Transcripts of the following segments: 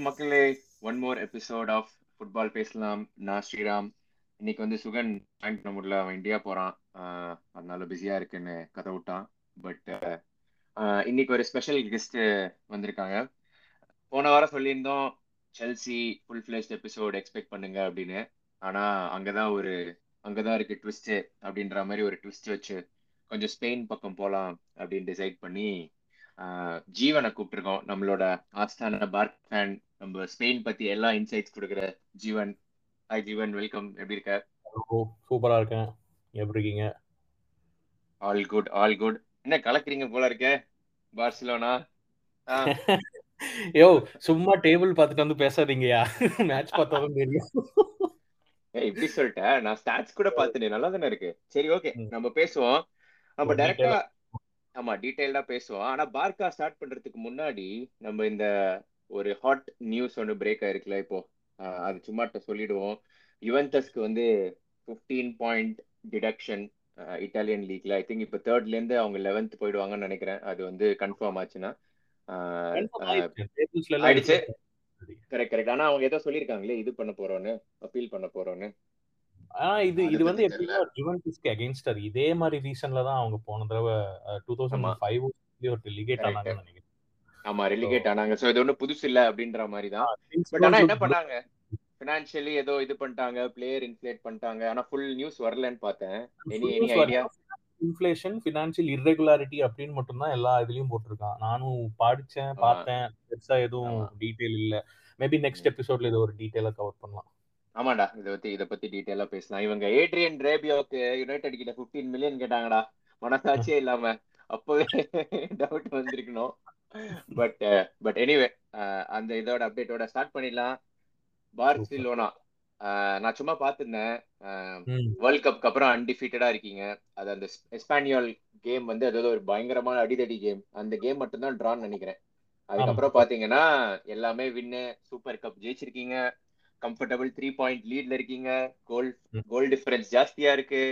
வணக்கம் மக்களே. One more episode of football பேசலாம். நான் ஸ்ரீராம். இன்னைக்கு வந்து சுகன் ஜாயின் பண்ண முடியல அவன் இந்தியா போறான். அதனால பிஸியா இருக்குன்னு கதை விட்டான். பட் இன்னைக்கு ஒரு ஸ்பெஷல் கெஸ்ட் வந்திருக்காங்க. போன வாரம் சொல்லியிருந்தோம் Chelsea full fledged episode expect பண்ணுங்க அப்படின்னு. ஆனா அங்கதான் ஒரு அங்கதான் இருக்கு ட்விஸ்ட் அப்படின்ற மாதிரி ஒரு ட்விஸ்ட் வச்சு கொஞ்சம் ஸ்பெயின் பக்கம் போலாம் அப்படின்னு டிசைட் பண்ணி ஆஹ் ஜீவனை கூப்பிட்டுருக்கோம். நம்மளோட ஆஸ்தான பார்க் ஃபேன் நம்ம ஸ்பெயின் பத்தி எல்லா இன்சைட்ஸ் கொடுக்குற ஜீவன். ஹாய் ஜீவன். வெல்கம் எப்படி இருக்க? சூப்பரா இருக்கேன். எப்படி இருக்கீங்க? ஆல் குட் ஆல் குட் என்ன கலக்குறீங்க போல இருக்க? பார்சிலோனா யோ சும்மா டேபிள் பார்த்துட்டு வந்து பேசாதீங்கயா மேட்ச் பார்த்தாதான் தெரியும். ஏய் இப்படி சொல்லிட்டேன் நான் ஸ்டாட்ஸ் கூட பார்த்துட்டேன். நல்லா தானே இருக்கு. சரி ஓகே நம்ம பேசுவோம். நம்ம டைரக்டா ஆமா டீடைல்டா பேசுவோம். ஆனா பார்க்கா ஸ்டார்ட் பண்றதுக்கு முன்னாடி நம்ம இந்த ஒரு ஹாட் நியூஸ் ஒன்று பிரேக் ஆயிருக்குல்ல இப்போ? அது சும்மாட்ட சொல்லிடுவோம். யுவென்டஸ்க்கு வந்து ஃபிஃப்டீன் பாயிண்ட் டிடக்ஷன் இட்டாலியன் லீக்ல ஐ திங்க் இப்போ தேர்ட்ல இருந்து அவங்க லெவன்த் போயிடுவாங்கன்னு நினைக்கிறேன். அது வந்து கன்ஃபார்ம் ஆச்சுன்னா. ஆயிடுச்சு. கரெக்ட் கரெக்ட் ஆனா அவங்க ஏதோ சொல்லிருக்காங்களே இது பண்ண போறோம்னு அப்பீல் பண்ண போறோம்னு ஆனா இது இது வந்து எப்படின்னா யுவென்டஸ்க்கு அகைன்ஸ்டர் இதே மாதிரி ரீசன்ல தான் அவங்க போன தடவை டூ தௌசண்ட் ஃபைவ் ஒரு ரிலிகேட் ஆனாங்கன்னு நினைக்கிறேன். ஆமா ரிலிகேட் ஆனாங்க. சோ இது ஒன்றும் புதுசு இல்ல அப்படின்ற மாதிரி தான் பட் ஆனா என்ன பண்ணாங்க? ஃபினான்ஷியலி ஏதோ இது பண்ணிட்டாங்க பிளேயர் இன்ஃபிளேட் பண்ணிட்டாங்க. ஆனா ஃபுல் நியூஸ் வரலன்னு பார்த்தேன். Any any idea inflation financial irregularity அப்படின்னு மட்டும் தான் எல்லா இதுலயும் போட்டிருக்கான். நானும் படிச்சேன் பார்த்தேன். பெருசா எதுவும் டீடைல் இல்ல. மேபி நெக்ஸ்ட் எபிசோட்ல இது ஒரு டீடைலா கவர் பண்ணலாம். ஆமாடா இதை பத்தி இதை பத்தி டீடைலா பேசலாம். இவங்க ஏட்ரியன் ரேபியோக்கு யுனைடெட் கிட்ட பிப்டீன் மில்லியன் கேட்டாங்கடா. மனசாட்சியே இல்லாம. அப்பவே டவுட் வந்திருக்கணும். பட் பட் எனிவே அந்த இதோட அப்டேட்டோட ஸ்டார்ட் பண்ணிடலாம். பார்சிலோனா. நான் சும்மா பார்த்துருந்தேன். வேர்ல்ட் கப்க்கு அப்புறம் அன்டிஃபீட்டடா இருக்கீங்க. அது அந்த எஸ்பானியல் கேம் வந்து அதாவது ஒரு பயங்கரமான அடிதடி கேம் அந்த கேம் மட்டும்தான் ட்ரான்னு நினைக்கிறேன். அதுக்கப்புறம் பாத்தீங்கன்னா எல்லாமே வின்னு சூப்பர் கப் ஜெயிச்சிருக்கீங்க. கம்ஃபர்டபுள் த்ரீ பாயிண்ட் லீட்ல இருக்கீங்க கோல் கோல் டிஃபரன்ஸ் ஜாஸ்தியா இருக்கு.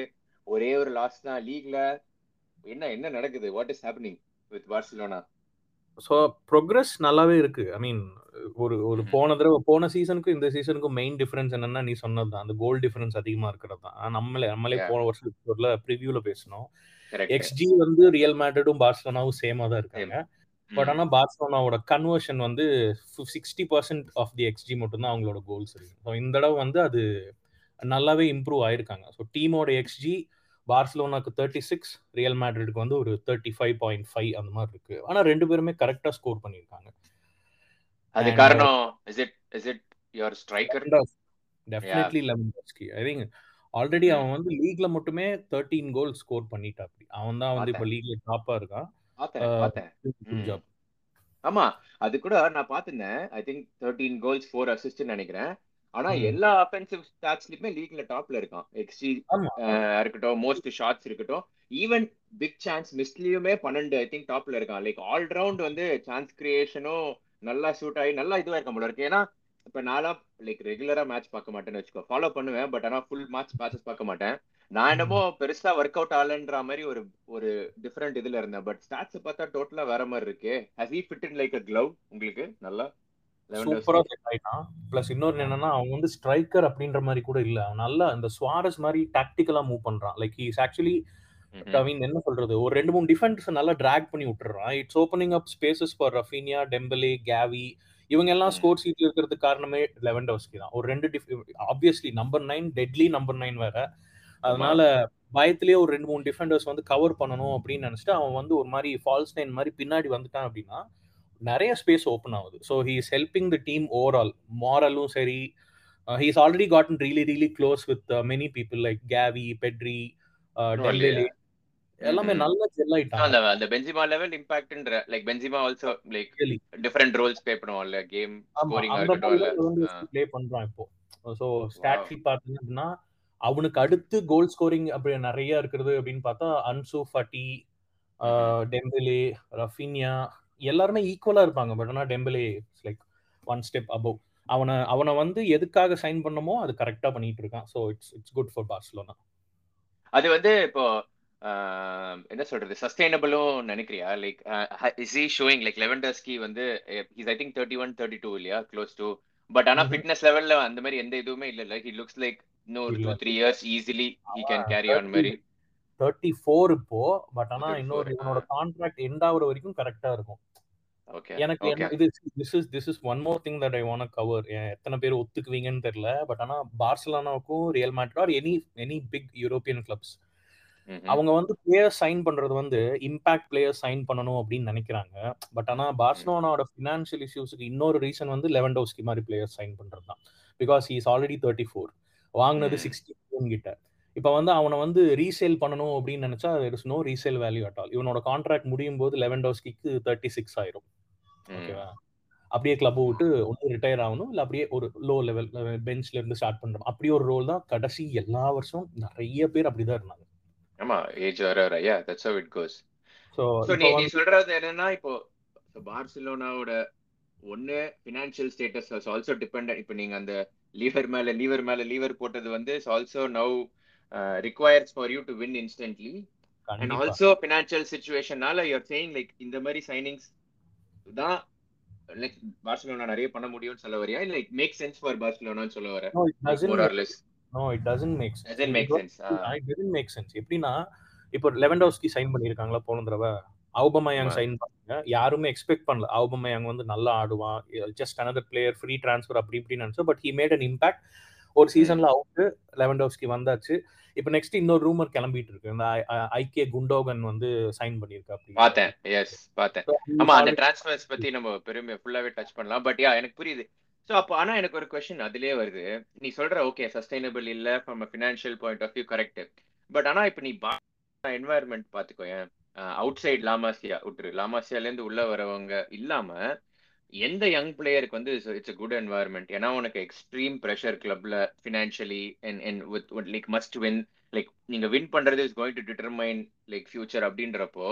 ஒரே ஒரு லாஸ் தான் லீக்ல என்ன என்ன நடக்குது? What is happening with Barcelona so progress நல்லாவே இருக்கு. ஐ மீன் ஒரு ஒரு போன தடவை போன சீசனுக்கும் இந்த சீசனுக்கும் மெயின் டிஃபரன்ஸ் என்னன்னா நீ சொன்னது தான். அந்த கோல் டிஃபரன்ஸ் அதிகமா இருக்கிறது தான். நம்மளே நம்மளே போன வருஷத்துல ப்ரிவியூல பேசணும் எக்ஸ்ஜி வந்து ரியல் மேட்ரிடும் பார்சலோனாவும் சேமா தான் இருக்காங்க. பட் ஆனால் பார்சலோனாவோட கன்வர்ஷன் வந்து sixty percent of the xG மட்டும்தான் அவங்களோட கோல்ஸ் இருக்கு. ஸோ இந்த தடவை வந்து அது நல்லாவே இம்ப்ரூவ் ஆயிருக்காங்க. ஸோ டீமோட எக்ஸ்ஜி பார்சலோனாக்கு தேர்ட்டி சிக்ஸ் ரியல் மேட்ரிடுக்கு வந்து ஒரு தேர்ட்டி ஃபைவ் பாயிண்ட் ஃபைவ் அந்த மாதிரி இருக்கு. ஆனா ரெண்டு பேருமே கரெக்டா ஸ்கோர் பண்ணிருக்காங்க அது காரணம் is it is it your striker definitely Lewandowski I think already அவன் வந்து லீக்ல மட்டுமே தேர்ட்டீன் கோல் ஸ்கோர் பண்ணிட்டா அப்படி அவன் தான் வந்து இப்போ லீக்ல டாப்பா இருக்கான். ஆமா அது கூட நான் பாத்துனேன் I think thirteen goals four assist நினைக்கிறேன். ஆனா எல்லா அஃபென்சிவ் ஸ்டாட்ஸ்லயுமே லீக்ல டாப்ல இருக்கான். எக்ஸ்டி இருக்கட்டும் மோஸ்ட் ஷாட்ஸ் இருக்கட்டும். ஈவன் பிக் சான்ஸ் மிஸ்லயுமே பன்னெண்டு ஐ திங்க் டாப்ல இருக்கான். லைக் ஆல் ரவுண்ட் வந்து சான்ஸ் கிரியேஷனும் நல்லா ஷூட் ஆகி நல்லா இதுவா இருக்க போல இருக்கு. ஏன்னா இப்ப நான்லாம் லைக் ரெகுலரா மேட்ச் பார்க்க மாட்டேன்னு வச்சுக்கோ. ஃபாலோ பண்ணுவேன் பட் ஆனா ஃபுல் மேட்ச் மேட்சஸ் பார்க்க மாட்டேன். நான் என்னமோ பெருசா ஒர்க் அவுட் ஆகலன்ற மாதிரி ஒரு ஒரு டிஃப்ரெண்ட் இதுல இருந்தேன். பட் ஸ்டாட்ஸ் பார்த்தா டோட்டலா வேற மாதிரி இருக்கு. Has he fit in like a glove உங்களுக்கு? நல்லா? சூப்பரா ஆயிட்டான். பிளஸ் இன்னொரு என்னன்னா அவன் வந்து ஸ்ட்ரைக்கர் அப்படின்ற மாதிரி கூட இல்ல. அவன் நல்லா இந்த ஸ்வாரஸ் மாதிரி டாக்டிக்கலா மூவ் பண்றான். லைக் இஸ் ஆக்சுவலி கவின் என்ன சொல்றது? ஒரு ரெண்டு மூணு டிஃபென்ஸ் நல்லா டிராக் பண்ணி விட்டுறான். It's opening up spaces for Raphinha Dembele Gavi இவங்க எல்லாம் ஸ்கோர் சீட்ல இருக்கிறதுக்கு காரணமே லெவன்டோஸ்கி தான். ஒரு ரெண்டு obviously number nine deadly number nine வேற. அதனால பயத்திலேயே ஒரு ரெண்டு மூணு டிஃபெண்டர்ஸ் வந்து கவர் பண்ணணும் அப்படின்னு நினைச்சிட்டு அவன் வந்து ஒரு மாதிரி ஃபால்ஸ் நைன் மாதிரி பின்னாடி வந்துட்டான் அப்படின்னா நிறைய ஸ்பேஸ் ஓப்பன் ஆகுது. So he is helping the team overall மாரலும் சரி he's already gotten really really close with many people like Gavi Pedri Dembele எல்லாமே நல்ல ஜெல் ஆயிட்டாங்க. அந்த Benzema level இம்பாக்ட்ன்ற like Benzema also like different roles play பண்ணுவான்ல game scoring இருக்கட்டும் play பண்றான் இப்போ. So start sheet பார்த்தீங்க அப்படின்னா அவனுக்கு அடுத்து கோல் ஸ்கோரிங் அப்படி நிறைய இருக்கிறது அப்படின்னு பார்த்தா அன்சு ஃபட்டி டெம்பலே ரஃபினியா எல்லாருமே ஈக்குவலா இருப்பாங்க. பட் ஆனா Dembele like one step above அவனை அவனை வந்து எதுக்காக சைன் பண்ணமோ அது கரெக்டா பண்ணிட்டு இருக்கான். So it's it's good for Barcelona அது வந்து இப்போ என்ன சொல்றது? சஸ்டைனபிளும் நினைக்கிறியா? Like is he showing like Lewandowski வந்து is I think thirty one thirty two இல்லையா? க்ளோஸ் டு பட் ஆனா ஃபிட்னஸ் லெவல்ல அந்த மாதிரி எந்த இதுவுமே இல்ல. லைக் ஹி லுக்ஸ் லைக் இன்னும் ஒரு two three years easily he can carry on மாதிரி. தேர்ட்டி ஃபோர் இப்போ. பட் ஆனா இன்னொரு இவனோட கான்ட்ராக்ட் எண்ட் ஆகுற வரைக்கும் கரெக்டா இருக்கும். எனக்கு இது this is this is one more thing that I want cover எத்தனை பேர் ஒத்துக்குவீங்கன்னு தெரியல பட் ஆனா பார்சலோனாவுக்கும் Real Madrid any any big European clubs அவங்க வந்து பிளேயர் சைன் பண்றது வந்து இம்பாக்ட் பிளேயர் சைன் பண்ணணும் அப்படின்னு நினைக்கிறாங்க. பட் ஆனா பார்சலோனாவோட பினான்சியல் இஷ்யூஸ்க்கு இன்னொரு ரீசன் வந்து லெவன்டோஸ்கி மாதிரி பிளேயர் சைன் பண்றது தான். Because is already thirty four வாங்கினது சிக்ஸ்டி கிட்ட இப்போ வந்து அவனை வந்து ரீசேல் பண்ணணும் அப்படின்னு நினைச்சா is no resale value at all இவனோட கான்ட்ராக்ட் முடியும் போது லெவன்டோஸ்கிக்கு தேர்ட்டி சிக்ஸ் ஆயிரும். ஓகேவா அப்படியே கிளப் விட்டு ஒன்று ரிட்டையர் ஆகணும். இல்லை அப்படியே ஒரு லோ லெவல் பெஞ்ச்ல இருந்து ஸ்டார்ட் பண்றோம் அப்படி ஒரு ரோல் தான் கடைசி எல்லா வருஷம் நிறைய பேர் அப்படிதான் இருந்தாங்க. ஆமா ஏஜ் வர வர yeah that's how it goes so நீ நீ சொல்றது என்னன்னா இப்போ பார்சிலோனாவோட ஒன்னு financial status was also depend இப்போ நீங்க அந்த லீவர் மேல லீவர் மேல லீவர் போட்டது வந்து also now requires for you to win instantly and also financial சுச்சுவேஷனால you're saying like இந்த மாதிரி சைனிங்ஸ் தான் லைக் பார்சிலோனா நிறைய பண்ண முடியும்னு சொல்ல வரியா? இல்ல இட் மேக் சென்ஸ் ஃபார் பார்சிலோனான்னு சொல்ல வர? More or less no it doesn't make sense doesn't make sense it doesn't make sense எப்படின்னா இப்போ லெவன்டோஸ்கி சைன் பண்ணிருக்காங்களா போன தடவை? அவுபமயாங் சைன் பண்ணாங்க யாருமே எக்ஸ்பெக்ட் பண்ணல. அவுபமயாங் வந்து நல்லா ஆடுவான். Just another player free transfer அப்படி இப்படின்னு நினைச்சோம். But he made an impact ஒரு சீசன்ல அவுட்டு லெவன்டோஸ்கி வந்தாச்சு. இப்போ நெக்ஸ்ட் இன்னொரு ரூமர் கிளம்பிட்டு இருக்கு இந்த ஐகே குண்டோகன் வந்து சைன் பண்ணிருக்கா அப்படி பார்த்தேன். எஸ் பார்த்தேன். ஆமா அந்த டிரான்ஸ்ஃபர்ஸ் பத்தி நம்ம பெருமை ஃபுல்லாவே டச் பண்ணலாம். பட் யா எனக்கு புரியுது. ஸோ அப்போ ஆனா எனக்கு ஒரு கொஸ்டின் அதுலயே வருது. நீ சொல்ற ஓகே சஸ்டைனபிள் இல்ல from financial point of view correct but ஆனா இப்போ நீ என்வாயர்மெண்ட் பாத்துக்கோ அவுட் சைட் லாமாசியா விட்டுரு லாமாசியால இருந்து உள்ள வரவங்க இல்லாம எந்த யங் பிளேயருக்கு வந்து இட்ஸ் குட் என்வாயர்மெண்ட் ஏன்னா உனக்கு எக்ஸ்ட்ரீம் ப்ரெஷர் கிளப்ல financially and and with like must win like நீங்க வின் பண்றது is going to determine like future அப்படின்றப்போ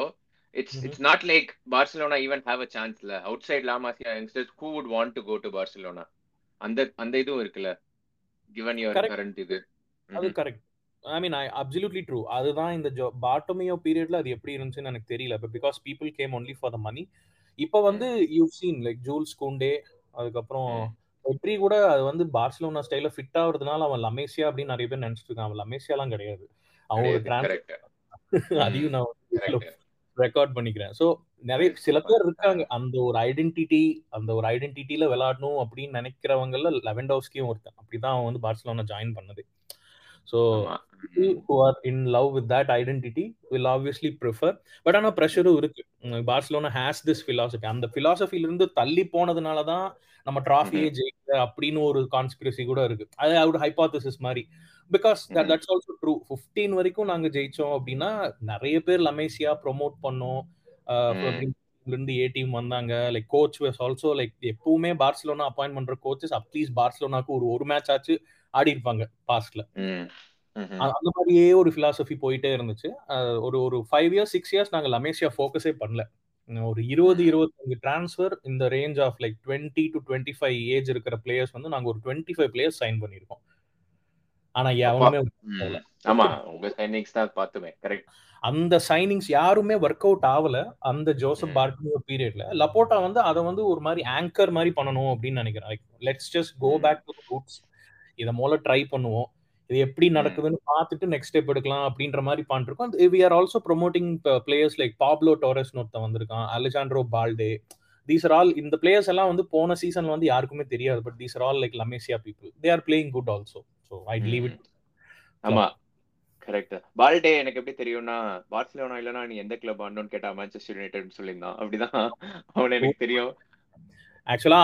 it's it's not like Barcelona even have a சான்ஸ்ல outside La Masia youngsters who would want to go to Barcelona அந்த அந்த இதுவும் இருக்குல்ல. Given your current இது. அது correct I mean I absolutely true அதுதான் இந்த Bartomeu பீரியட்ல அது எப்படி இருந்துச்சுன்னு எனக்கு தெரியல. இப்போ because people came only for the money இப்போ வந்து you seen like Jules Kounde அதுக்கப்புறம் வெற்றி கூட அது வந்து பார்சலோனா ஸ்டைல ஃபிட் ஆகுறதுனால அவன் லமேசியா அப்படின்னு நிறைய பேர் நினைச்சிட்டு இருக்கான் அவன் லமேசியாலாம் கிடையாது. அவன் ஒரு அதையும் நான் ரெக்கார்ட் பண்ணிக்கிறேன். ஸோ நிறைய சில பேர் இருக்காங்க. அந்த ஒரு ஐடென்டிட்டி அந்த ஒரு ஐடென்டிட்டியில விளையாடணும் அப்படின்னு நினைக்கிறவங்கல லெவன்டோஸ்கியும் ஒருத்தன். அப்படிதான் அவன் வந்து பார்சலோனா ஜாயின் பண்ணது. So who are in love with that identity will obviously prefer but ஆனால் ப்ரெஷரும் இருக்கு. பார்சலோனா ஹேஸ் திஸ் ஃபிலாசபி அந்த ஃபிலாசபிலிருந்து தள்ளி போனதுனால தான் நம்ம டிராஃபியே ஜெயிக்கல அப்படின்னு ஒரு கான்ஸ்பிரசி கூட இருக்கு. அது அவரோட ஹைபாத்தசிஸ் மாதிரி. Because that's also true fifteen வரைக்கும் நாங்க ஜெயிச்சோம் அப்படின்னா நிறைய பேர் லமேசியா ப்ரொமோட் பண்ணோம். இருந்து ஏ டீம் வந்தாங்க. Like coach was also like எப்பவுமே பார்சலோனா அப்பாயின்ட் பண்ற கோச்சஸ் அட்லீஸ்ட் பார்சலோனாக்கு ஒரு ஒரு மேட்ச் ஆச்சு. ஆடி இருப்பாங்க பாஸ்ட்ல அந்த மாதிரியே ஒரு பிலாசபி போயிட்டே இருந்துச்சு. ஒரு ஒரு ஃபைவ் இயர்ஸ் சிக்ஸ் இயர்ஸ் நாங்க லமேசியா ஃபோக்கஸே பண்ணல. ஒரு இருபது இருபத்தஞ்சு டிரான்ஸ்ஃபர் இந்த range of like twenty to twenty five age இருக்கிற பிளேயர்ஸ் வந்து நாங்க ஒரு டுவெண்ட்டி ஃபைவ் பிளேயர்ஸ் சைன் பண்ணிருக்கோம் ஆனா எவனுமே ஆமா உங்க சைனிங்ஸ் தான் பார்த்துமே கரெக்ட் அந்த சைனிங்ஸ் யாருமே ஒர்க் அவுட் ஆகல. அந்த ஜோசப் பார்டியோ பீரியட்ல லப்போட்டா வந்து அதை வந்து ஒரு மாதிரி ஆங்கர் மாதிரி பண்ணணும் அப்படின்னு நினைக்கிறேன். Let's just go back to roots இதை மூல ட்ரை பண்ணுவோம். இது எப்படி நடக்குதுன்னு பார்த்துட்டு நெக்ஸ்ட் ஸ்டெப் எடுக்கலாம் அப்படின்ற மாதிரி பண்ணிருக்கோம் we are also promoting players like Pablo Torres ஒருத்தன் வந்திருக்கான் Alejandro Balde these are all இந்த பிளேயர்ஸ் எல்லாம் வந்து போன சீசன் வந்து யாருக்குமே தெரியாது but these are all like La Masia people they are playing good also so I leave it ஆமா. கரெக்ட் பால்டே எனக்கு எப்படி தெரியும்னா பார்சிலோனா இல்லனா நீ எந்த கிளப் ஆடணும்னு கேட்டா மேன்செஸ்டர் யுனைடெட் சொல்லியிருந்தான். அப்படிதான். அவன் எனக்கு தெரியும். ஆக்சுவலா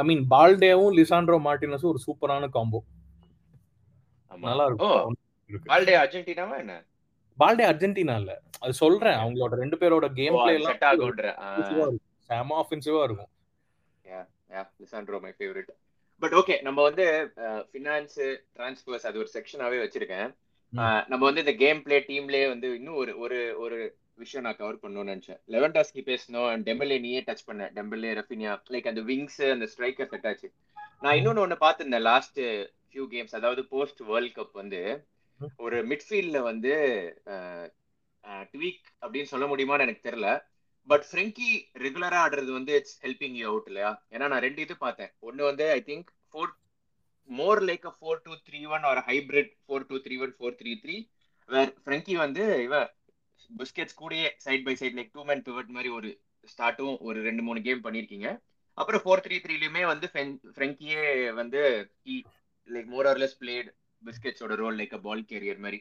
ஐ மீன் பால்டேவும் லிசாண்ட்ரோ மார்டினஸும் ஒரு சூப்பரான காம்போ நல்லா இருக்கும் பால்டே அர்ஜென்டினாவா என்ன? பால்டே அர்ஜென்டினா இல்ல. அது சொல்றேன். அவங்களோட ரெண்டு பேரோட கேம் பிளே எல்லாம் செம ஆஃபென்சிவா இருக்கும். Yeah yeah Lisandro my favourite but okay நம்ம வந்து ஃபினான்ஸ் டிரான்ஸ்ஃபர்ஸ் அது ஒரு செக்ஷனாவே வச்சிருக்கேன். நம்ம வந்து இந்த கேம் பிளே டீம்லயே வந்து இன்னும் ஒரு ஒரு ஒரு விஷயம் நான் கவர் பண்ணணும்னு நினைச்சேன். லெவன் டாஸ்கி பேசணும் டெம்பலே நீயே டச் பண்ண. டெம்பலே ரஃபினியா லைக் அந்த விங்ஸ் அந்த ஸ்ட்ரைக்கர் செட் ஆச்சு. நான் இன்னொன்னு ஒன்னு பார்த்திருந்தேன் லாஸ்ட் ஃபியூ கேம்ஸ் அதாவது போஸ்ட் வேர்ல்ட் கப் வந்து ஒரு மிட்ஃபீல்ட்ல வந்து ட்வீக் அப்படின்னு சொல்ல முடியுமான்னு எனக்கு தெரியல. பட் ஃப்ரெங்கி ரெகுலரா ஆடுறது வந்து இட்ஸ் ஹெல்பிங் யூ அவுட் இல்லையா? ஏன்னா நான் ரெண்டு இது பார்த்தேன். ஒன்னு வந்து I think four more like a four two three one ஒரு hybrid four two three one four three three where Frenkie வந்து இவன் புஸ்கெட்ஸ் கூடயே side by side like two man pivot மாதிரி ஒரு ஸ்டார்ட்டும் ஒரு ரெண்டு மூணு கேம் பண்ணியிருக்கீங்க அப்புறம் ஃபோர் த்ரீ த்ரீலயுமே வந்து ஃப்ரெங்கியே வந்து key like more or less played பிஸ்கெட்ஸோட role like a ball carrier மாதிரி.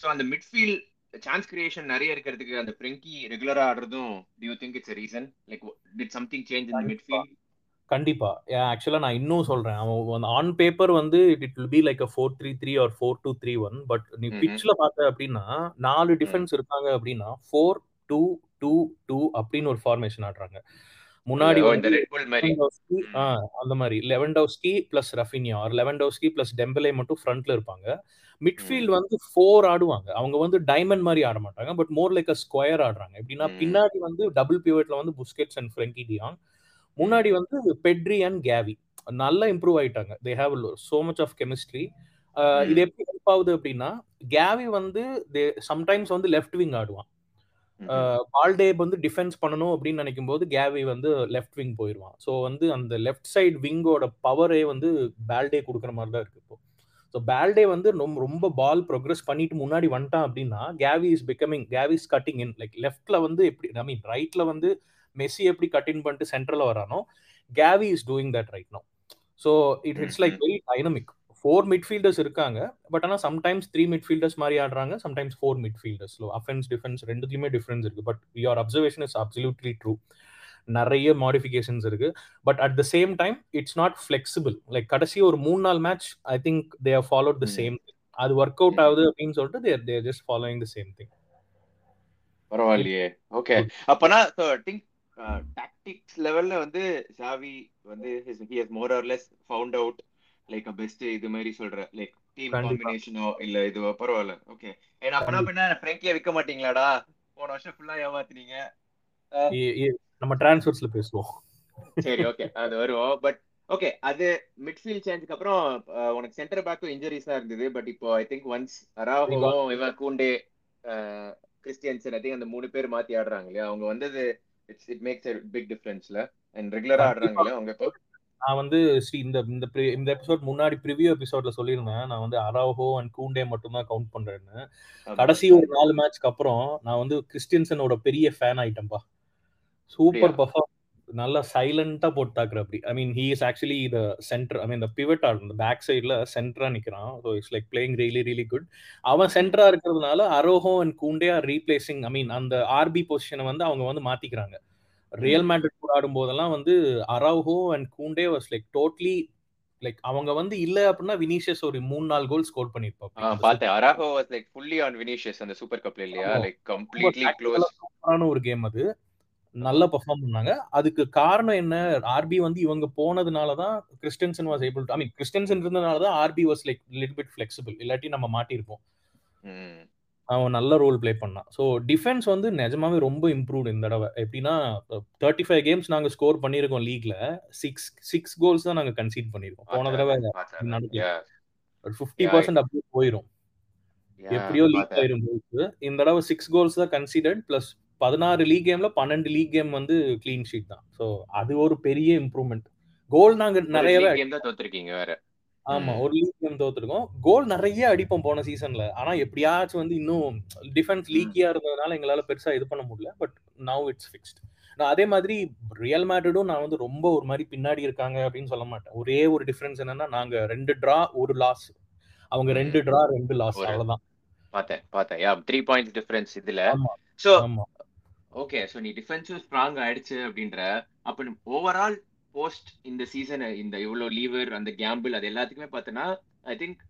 ஸோ அந்த மிட்ஃபீல்ட் சான்ஸ் கிரியேஷன் நிறைய இருக்கிறதுக்கு அந்த ஃப்ரெங்கி ரெகுலரா ஆடுறதும் do you think it's reason like did something change in midfield கண்டிப்பா. ஆக்சுவலா நான் இன்னும் சொல்றேன். அவன் ஆன் பேப்பர் வந்து it will be like a four three three or four two three one but நீ பிச்ல பார்த்த அப்படின்னா நாலு டிஃபென்ஸ் இருக்காங்க அப்படின்னா ஃபோர் டூ டூ டூ அப்படின்னு ஒரு ஃபார்மேஷன் ஆடுறாங்க. முன்னாடி அந்த மாதிரி. Lewandowski plus Raphinha or Lewandowski plus Dembele மட்டும் ஃப்ரண்ட்ல இருப்பாங்க. மிட்ஃபீல்ட் வந்து ஃபோர் ஆடுவாங்க. அவங்க வந்து டைமண்ட் மாதிரி ஆட மாட்டாங்க but more like a square ஆடுறாங்க. எப்படின்னா பின்னாடி வந்து டபுள் பிவட்ல வந்து புஸ்கெட்ஸ் அண்ட் ஃப்ரெங்கி டியாங் முன்னாடி வந்து பெட்ரி அண்ட் கேவி நல்லா இம்ப்ரூவ் ஆயிட்டாங்க. They have so much of chemistry இது எப்படி ஹெல்ப் ஆகுது அப்படின்னா கேவி வந்து சம்டைம்ஸ் வந்து லெஃப்ட் விங் ஆடுவான். பால்டே வந்து டிஃபென்ஸ் பண்ணணும் அப்படின்னு நினைக்கும் போது கேவி வந்து லெஃப்ட் விங் போயிடுவான் ஸோ வந்து அந்த லெஃப்ட் சைடு விங்கோட பவரே வந்து பேல்டே கொடுக்குற மாதிரி தான் இருக்கு இப்போ. ஸோ பேல்டே வந்து ரொம்ப ரொம்ப பால் ப்ரோக்ரஸ் பண்ணிட்டு முன்னாடி வந்துட்டான் அப்படின்னா Gavi is becoming Gavi is cutting in like லெஃப்ட்ல வந்து எப்படி ஐ மீன் ரைட்ல வந்து மெஸ்ஸி எப்படி கட்டின் பண்ணிட்டு central வரானோ Gavi is doing that right no so it it's like very dynamic four midfielders இருக்காங்க பட் ஆனால் சம்டைம்ஸ் த்ரீ மிட்ஃபீல்டர்ஸ் மாதிரி ஆடுறாங்க sometimes four midfielders offense defence ரெண்டுத்துலையுமே difference இருக்கு. But your observation is absolutely true நிறைய modifications இருக்கு. But at the same time it's not flexible like கடைசி ஒரு மூணு நாள் match I think they have followed the same அது ஒர்க் அவுட் ஆகுது அப்படின்னு சொல்லிட்டு there there just following the same thing பரவாயில்லையே. ஓகே அப்பனா திங்க் டாக்டிக்ஸ் லெவல்ல வந்து சாவி வந்து he has more or less found out like best இது மாதிரி சொல்ற லைக் டீம் காம்பினேஷனோ இல்ல இதுவோ பரவாயில்ல. ஓகே ஏன்னா அப்பனா பின்ன ஃப்ரெங்கியா விக்க மாட்டீங்களாடா? போன வருஷம் ஃபுல்லா ஏமாத்துனீங்க. நம்ம டிரான்ஸ்ஃபர்ஸ்ல பேசுவோம். சரி ஓகே அது வருவோம். பட் ஓகே அது மிட்ஃபீல்ட் சேஞ்சுக்கு அப்புறம் உனக்கு சென்டர் பேக்கும் இன்ஜுரிஸா இருந்தது. பட் இப்போ ஐ திங்க் ஒன்ஸ் அராஹோவும் இவன் கூண்டே கிறிஸ்டியன்சன் ஐ திங்க் அந்த மூணு பேர் மாத்தி ஆடுறாங்க இல்லையா? அவங்க வந்தது it's it makes a big டிஃபரன்ஸ்ல and ரெகுலரா ஆடுறாங்க இல்லையா அவங்க இப்போ நான் வந்து ஸ்ரீ இந்த இந்த இந்த எபிசோட் முன்னாடி ப்ரிவியூ எபிசோட்ல சொல்லியிருந்தேன். நான் வந்து அராஹோ அண்ட் கூண்டே மட்டும் தான் கவுண்ட் பண்றேன்னு. கடைசி ஒரு நாலு மேட்ச்க்கு அப்புறம் நான் வந்து கிறிஸ்டியன்சனோட பெரிய ஃபேன் ஆயிட்டேன்பா. சூப்பர் பர்ஃபார்ம் நல்லா சைலண்டா போட்டு தாக்குற அப்படி. I mean he is actually the centre I mean இந்த பிவட் ஆடு இந்த பேக் சைட்ல சென்டரா நிக்கிறான். So it's like playing really really good அவன் சென்டரா இருக்கிறதுனால Araujo and Kounde are replacing I mean அந்த ஆர்பி பொசிஷனை வந்து அவங்க வந்து மாத்திக்கிறாங்க. ரியல் மேட்ரிட் கூட ஆடும் போதெல்லாம் வந்து Araujo and Kounde was like totally like அவங்க வந்து இல்ல அப்படின்னா வினிஷியஸ் ஒரு மூணு நாலு கோல் ஸ்கோர் பண்ணிருப்பாங்க பார்த்தேன். Araujo was like fully on Vinicius அந்த சூப்பர் கப்ல இல்லையா? லைக் கம்ப்ளீட்லி க்ளோஸ் சூப்பரான ஒரு கேம் அது. நல்லா பெர்ஃபார்ம் பண்ணாங்க. அதுக்கு காரணம் என்ன? ஆர்பி வந்து இவங்க போனதுனால தான் Christensen was able I mean Christensen இருந்ததுனால தான் RB was like little bit flexible இல்லாட்டி நம்ம மாட்டிருப்போம் அவன் நல்ல ரோல் பிளே பண்ணான். ஸோ டிஃபென்ஸ் வந்து நிஜமாவே ரொம்ப இம்ப்ரூவ்ட் இந்த தடவை. எப்படின்னா தேர்ட்டி ஃபைவ் கேம்ஸ் நாங்க ஸ்கோர் பண்ணியிருக்கோம் லீக்ல சிக்ஸ் சிக்ஸ் கோல்ஸ் தான் நாங்க கன்சீட் பண்ணியிருக்கோம். போன தடவை ஃபிஃப்டி பர்சன்ட் அப்படியே போயிரும். எப்படியோ லீக் ஆயிரும் இந்த தடவை சிக்ஸ் கோல்ஸ் தான் கன்சிடர்ட் பிளஸ் பதினாறு லீக் கேம்ல பன்னெண்டு லீக் கேம் வந்து கிளீன் ஷீட் தான். ஸோ அது ஒரு பெரிய இம்ப்ரூவ்மெண்ட் கோல் நாங்க நிறையவே தோத்துருக்கீங்க வேற. ஆமா ஒரு லீக் கேம் தோத்துருக்கோம். கோல் நிறைய அடிப்போம் போன சீசன்ல ஆனா எப்படியாச்சும் வந்து இன்னும் டிஃபென்ஸ் லீக்கியா இருந்ததுனால எங்களால பெருசா இது பண்ண முடியல. பட் நவ் இட்ஸ் ஃபிக்ஸ்ட் நான் அதே மாதிரி ரியல் மேட்ரிடும் நான் வந்து ரொம்ப ஒரு மாதிரி பின்னாடி இருக்காங்க அப்படின்னு சொல்ல மாட்டேன். ஒரே ஒரு டிஃபரன்ஸ் என்னன்னா நாங்க ரெண்டு டிரா ஒரு லாஸ் அவங்க ரெண்டு டிரா ரெண்டு லாஸ் அவ்வளவுதான். பார்த்தேன் பார்த்தேன். த்ரீ பாயிண்ட்ஸ் டிஃபரன்ஸ் இதுல. சோ ஓகே சோ நீ டிஃபென்சிவ் ஸ்ட்ராங் ஆயிடுச்சு அப்படின்ற அப்ப ஓவரால் போஸ்ட் இந்த சீசன் இந்த இவ்வளவு லீவர் அந்த கேம்பிள் அது எல்லாத்துக்குமே பார்த்தோன்னா ஐ திங்க்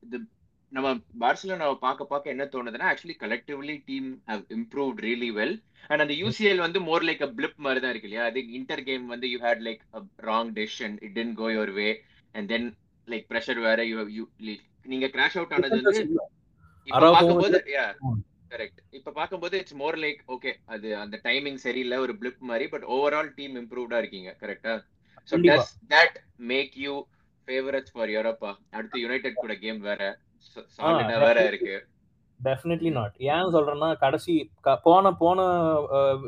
நம்ம பார்சலோனாவை பார்க்க பார்க்க என்ன தோணுதுன்னா actually collectively team have improved really well and அந்த யூசிஎல் வந்து மோர் லைக் அ பிளிப் மாதிரி தான் இருக்கு இல்லையா? அது இன்டர் கேம் வந்து you had like wrong decision it didn't go your way and then like pressure வேற யூ நீங்க கிராஷ் அவுட் ஆனது வந்து பார்க்கும்போது கரெக்ட் இப்ப பார்க்கும்போது இட்ஸ் மோர் லைக் ஓகே அது அந்த டைமிங் சரியில்லை ஒரு பிளிப் மாதிரி பட் ஓவரால் டீம் இம்ப்ரூவ்டா இருக்கீங்க கரெக்டா so does that make you favourites for Europa அடுத்து யுனைடெட் கூட கேம் வேற சாலிடா வேற இருக்கு. டெஃபினெட்லி நாட் ஏன் சொல்றேன்னா கடைசி போன போன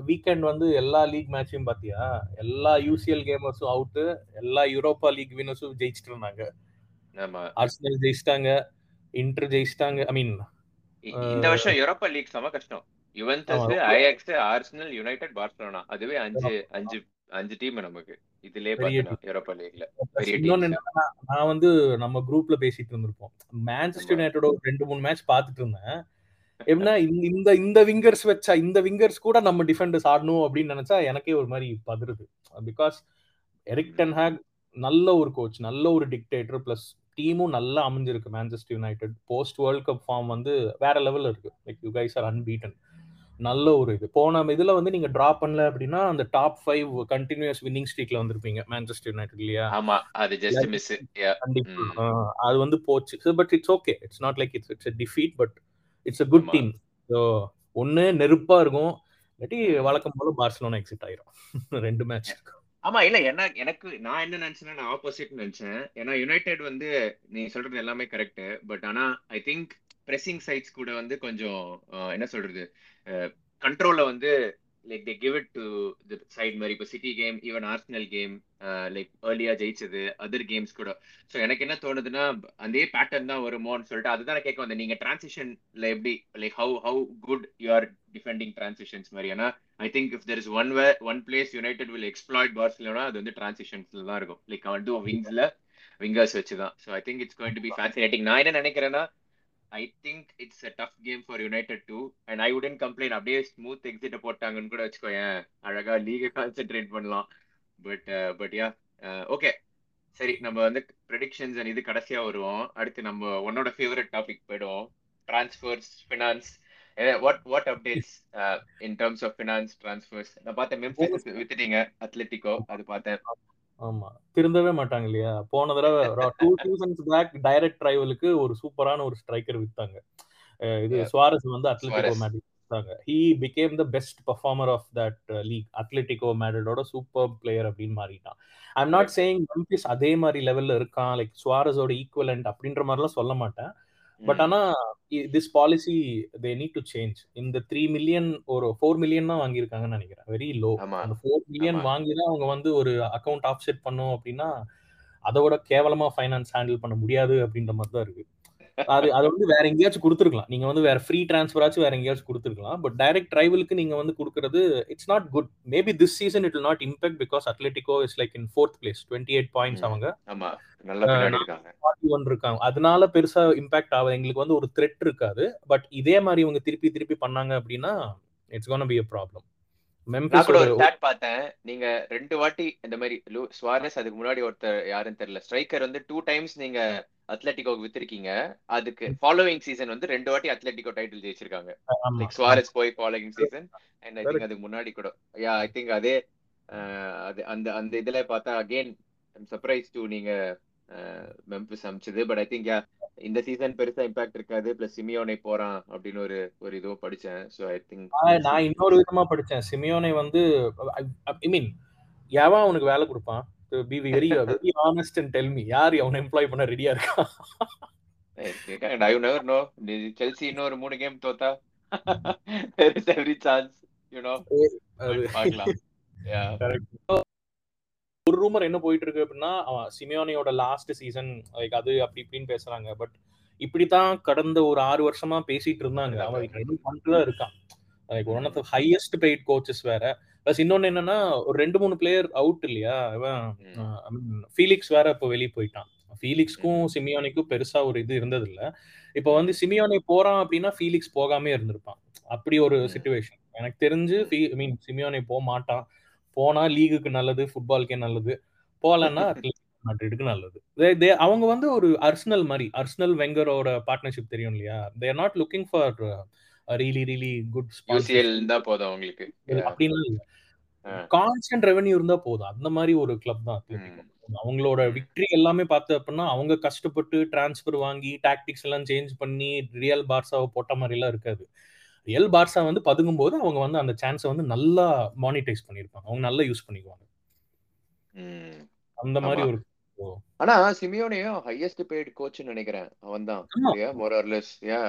வீக்கெண்ட் வந்து எல்லா லீக் மேட்சையும் பாத்தியா? எல்லா யூசிஎல் கேமர்ஸும் அவுட்டு எல்லா யூரோப்பா லீக் வினர்ஸும் ஜெயிச்சிட்டு இருந்தாங்க. ஆமா. ஆர்சனல் ஜெயிச்சிட்டாங்க இன்டர் ஜெயிச்சிட்டாங்க ஐ மீன் இந்த வருஷம் யூரோப்பா லீக் செம கஷ்டம். Juventus. Ajax Arsenal United Barcelona அதுவே அஞ்சு அஞ்சு அஞ்சு டீம் நமக்கு. இதுலயே யூரோப்பா லீக்ல நான் வந்து நம்ம குரூப்ல பேசிட்டு இருந்திருப்போம். மான்செஸ்டர். யுனைடெட் ரெண்டு மூணு மேட்ச் பார்த்துட்டு இருந்தேன். எப்படின்னா இந்த இந்த விங்கர்ஸ் வச்சா இந்த விங்கர்ஸ் கூட நம்ம டிஃபெண்டர்ஸ் ஆடணும் அப்படின்னு நினைச்சா எனக்கே ஒரு மாதிரி பதறுது. பிகாஸ் எரிக் டென் ஹேக் நல்ல ஒரு கோச் நல்ல ஒரு டிக்டேட்டர் பிளஸ் டீமும் நல்லா அமைஞ்சிருக்கு Manchester United post World Cup form வந்து வேற லெவல்ல இருக்கு. Like you guys are unbeaten நல்ல ஒரு இது. போன இதுல வந்து நீங்க டிரா பண்ணல அப்படின்னா அந்த டாப் ஃபைவ் கண்டினியூஸ் வின்னிங் ஸ்ட்ரீக்ல வந்திருப்பீங்க மான்செஸ்டர் யுனைடெட் இல்லையா? ஆமா அது ஜஸ்ட் மிஸ் அது வந்து போச்சு. But it's okay it's not like it's it's defeat but it's a good. Team so ஒன்னு நெருப்பா இருக்கும். இல்லாட்டி. வழக்கம் போல பார்சலோனா எக்ஸிட் ஆயிரும். ரெண்டு மேட்ச் ஆமா இல்ல என்ன எனக்கு நான் என்ன நினைச்சேன்னா நான் ஆப்போசிட் நினைச்சேன். ஏன்னா யுனைடெட் வந்து நீ சொல்றது எல்லாமே கரெக்ட் பட் ஆனா ஐ திங்க் பிரessing சைட்ஸ் கூட வந்து கொஞ்சம் என்ன சொல்றது கண்ட்ரோல்ல வந்து like they give it to the side மாதிரி. இப்போ City game even Arsenal game like ஏர்லியா ஜெயிச்சது அதர் கேம்ஸ் கூட. ஸோ எனக்கு என்ன தோணுதுன்னா அதே பேட்டர்ன் தான் வருமோன்னு சொல்லிட்டு அதுதான் கேட்க வந்தேன். நீங்க டிரான்சிஷன்ல எப்படி like how how good you are defending transitions மாதிரி. ஏன்னா I think if there is one way one place United will exploit Barcelona அது வந்து டிரான்சிஷன்ஸ்ல தான் இருக்கும். லைக் அவன் டூ விங்ஸ்ல விங்கர்ஸ் வச்சு தான் so I think it's going to be fascinating நான் என்ன நினைக்கிறேன்னா I think it's a tough game for United too and I wouldn't complained அப்படியே ஸ்மூத் எக்ஸிட்ட போட்டாங்கன்னு கூட வச்சுக்கோயேன். அழகா லீகை கான்சென்ட்ரேட் பண்ணலாம். பட் பட் யா ஓகே சரி நம்ம வந்து ப்ரெடிக்ஷன்ஸ் அண்ட் இது கடைசியா வருவோம். அடுத்து நம்ம உன்னோட ஃபேவரட் டாபிக் போயிடுவோம். Transfers finance what what updates in terms of finance transfers நான் பார்த்தேன் மெம்பிஸ் வித்துட்டீங்க அத்லெட்டிகோ அது பார்த்தேன். ஆமா. திருந்தவே மாட்டாங்க இல்லையா? போன தடவை டூ சீசன்ஸ் பேக் டைரக்ட் ரைவலுக்கு ஒரு சூப்பரான ஒரு ஸ்ட்ரைக்கர் வித்தாங்க. இது. சுவாரஸ் வந்து Atletico. Madrid வித்தாங்க. He became the best performer of that league Atletico மேட்ரிடோட super player அப்படின்னு மாறிட்டான். ஐம் நாட் சேயிங் மெம்பிஸ் அதே மாதிரி லெவல்ல இருக்கான். லைக் சுவாரஸோட ஈக்குவலண்ட் அப்படின்ற மாதிரிலாம் சொல்ல மாட்டேன். பட் ஆனா this policy they need to change இந்த த்ரீ மில்லியன் ஒரு ஃபோர் மில்லியன் தான் வாங்கியிருக்காங்கன்னு நினைக்கிறேன். Very low. அந்த ஃபோர் மில்லியன். வாங்கி தான் அவங்க வந்து ஒரு அக்கௌண்ட் ஆஃப்செட் பண்ணோம் அப்படின்னா அதோட கேவலமா ஃபைனான்ஸ் ஹேண்டில் பண்ண முடியாது அப்படின்ற மாதிரி தான் இருக்கு. அது அதை வந்து வேற எங்கேயாச்சும் கொடுத்துருக்கலாம். நீங்க வந்து வேற ஃப்ரீ டிரான்ஸ்ஃபராச்சும் வேற எங்கேயாச்சும் கொடுத்துருக்கலாம். பட் டைரக்ட் ட்ரைவலுக்கு நீங்க வந்து கொடுக்கறது it's not good maybe this season it not impact because Atletico is like in fourth place twenty eight points. அவங்க. ஒன் இருக்காங்க. அதனால பெருசா இம்பாக்ட் ஆகுது. எங்களுக்கு வந்து ஒரு த்ரெட் இருக்காது. பட் இதே மாதிரி இவங்க திருப்பி திருப்பி பண்ணாங்க அப்படின்னா it's gonna be a problem பார்த்தேன். நீங்க ரெண்டு வாட்டி இந்த மாதிரி சுவாரஸ் அதுக்கு முன்னாடி ஒருத்தர் யாருன்னு தெரியல. ஸ்ட்ரைக்கர் வந்து டூ டைம்ஸ் நீங்க அத்லெட்டிகோக்கு வித்திருக்கீங்க. அதுக்கு ஃபாலோவிங் சீசன் வந்து ரெண்டு வாட்டி அத்லெட்டிகோ டைட்டில் ஜெயிச்சிருக்காங்க. லைக் சுவாரஸ் போய் following season and I think. அதுக்கு முன்னாடி கூட. யா ஐ திங்க் அதே அஹ், அது அந்த அந்த இதுல பார்த்தா அகைன் சர்ப்ரைஸ் டு நீங்க மெம்பிஸ் அமிச்சது. பட் ஐ திங்க் யா இந்த சீசன் பெருசா இம்பாக்ட் இருக்காது. பிளஸ் சிமியோனை போறான் அப்படின்னு ஒரு ஒரு இதுவும் படிச்சேன். ஸோ ஐ திங்க் நான் இன்னொரு விதமா படிச்சேன். சிமியோனை வந்து ஐ மீன் எவன் அவனுக்கு வேலை கொடுப்பான்? Be very very honest and tell me யார் அவனை எம்ப்ளாய் பண்ண ரெடியா இருக்கான் ஐ நெவர் நோ செல்சி இன்னொரு மூணு கேம் தோத்தா there is every chance you know. அது பார்க்கலாம். ஒரு ரூமர் என்ன போயிட்டு இருக்கு அப்படின்னா சிமியோனியோட லாஸ்ட் சீசன் லைக் அது அப்படி இப்படின்னு பேசுறாங்க. பட் இப்படித்தான் கடந்த ஒரு ஆறு வருஷமா பேசிட்டு இருந்தாங்க. அவன் பண்ணிட்டு இருக்கான். Like one of the highest paid coaches வேற. பிளஸ் இன்னொன்னு என்னன்னா ஒரு ரெண்டு மூணு பிளேயர் அவுட் இல்லையா? ஃபீலிக்ஸ் வேற இப்போ வெளியே போயிட்டான். ஃபீலிக்ஸ்க்கும் சிமியோனிக்கும் பெருசா ஒரு இது இருந்தது இல்ல இப்போ வந்து சிமியோனி போறான் அப்படின்னா ஃபீலிக்ஸ் போகாமே இருந்திருப்பான். அப்படி ஒரு சுச்சுவேஷன் எனக்கு தெரிஞ்சு ஐ மீன் சிமியோனி போக மாட்டான். போனா லீகுக்கு நல்லது ஃபுட்பாலுக்கே நல்லது. போகலன்னா மேட்ரிடுக்கு நல்லது. அவங்க வந்து ஒரு அர்சனல் மாதிரி அர்சனல் வெங்கரோட பார்ட்னர்ஷிப் தெரியும் இல்லையா? They're not looking for really really good UCL இருந்தா போதும் உங்களுக்கு அப்படின்னு இல்ல. கான்ஸ்டன்ட் ரெவென்யூ இருந்தா போதும். அந்த மாதிரி ஒரு கிளப் தான் அத்லெட்டிகோ அவங்களோட விக்டரி எல்லாமே பார்த்து அப்படின்னா அவங்க கஷ்டப்பட்டு டிரான்ஸ்பர் வாங்கி டாக்டிக்ஸ் எல்லாம் சேஞ்ச் பண்ணி ரியல் பார்சாவை போட்ட மாதிரி எல்லாம் இருக்காது. ரியல் பார்சா வந்து பதுங்கும் போது அவங்க வந்து அந்த சான்ஸை வந்து நல்லா மானிட்டைஸ் பண்ணிருப்பாங்க அவங்க நல்லா யூஸ் பண்ணிக்குவாங்க. அந்த மாதிரி ஒரு ஆனா சிமியோனையும் ஹையஸ்ட் பெய்டு கோச் நினைக்கிறேன். அவன் தான் more or less yeah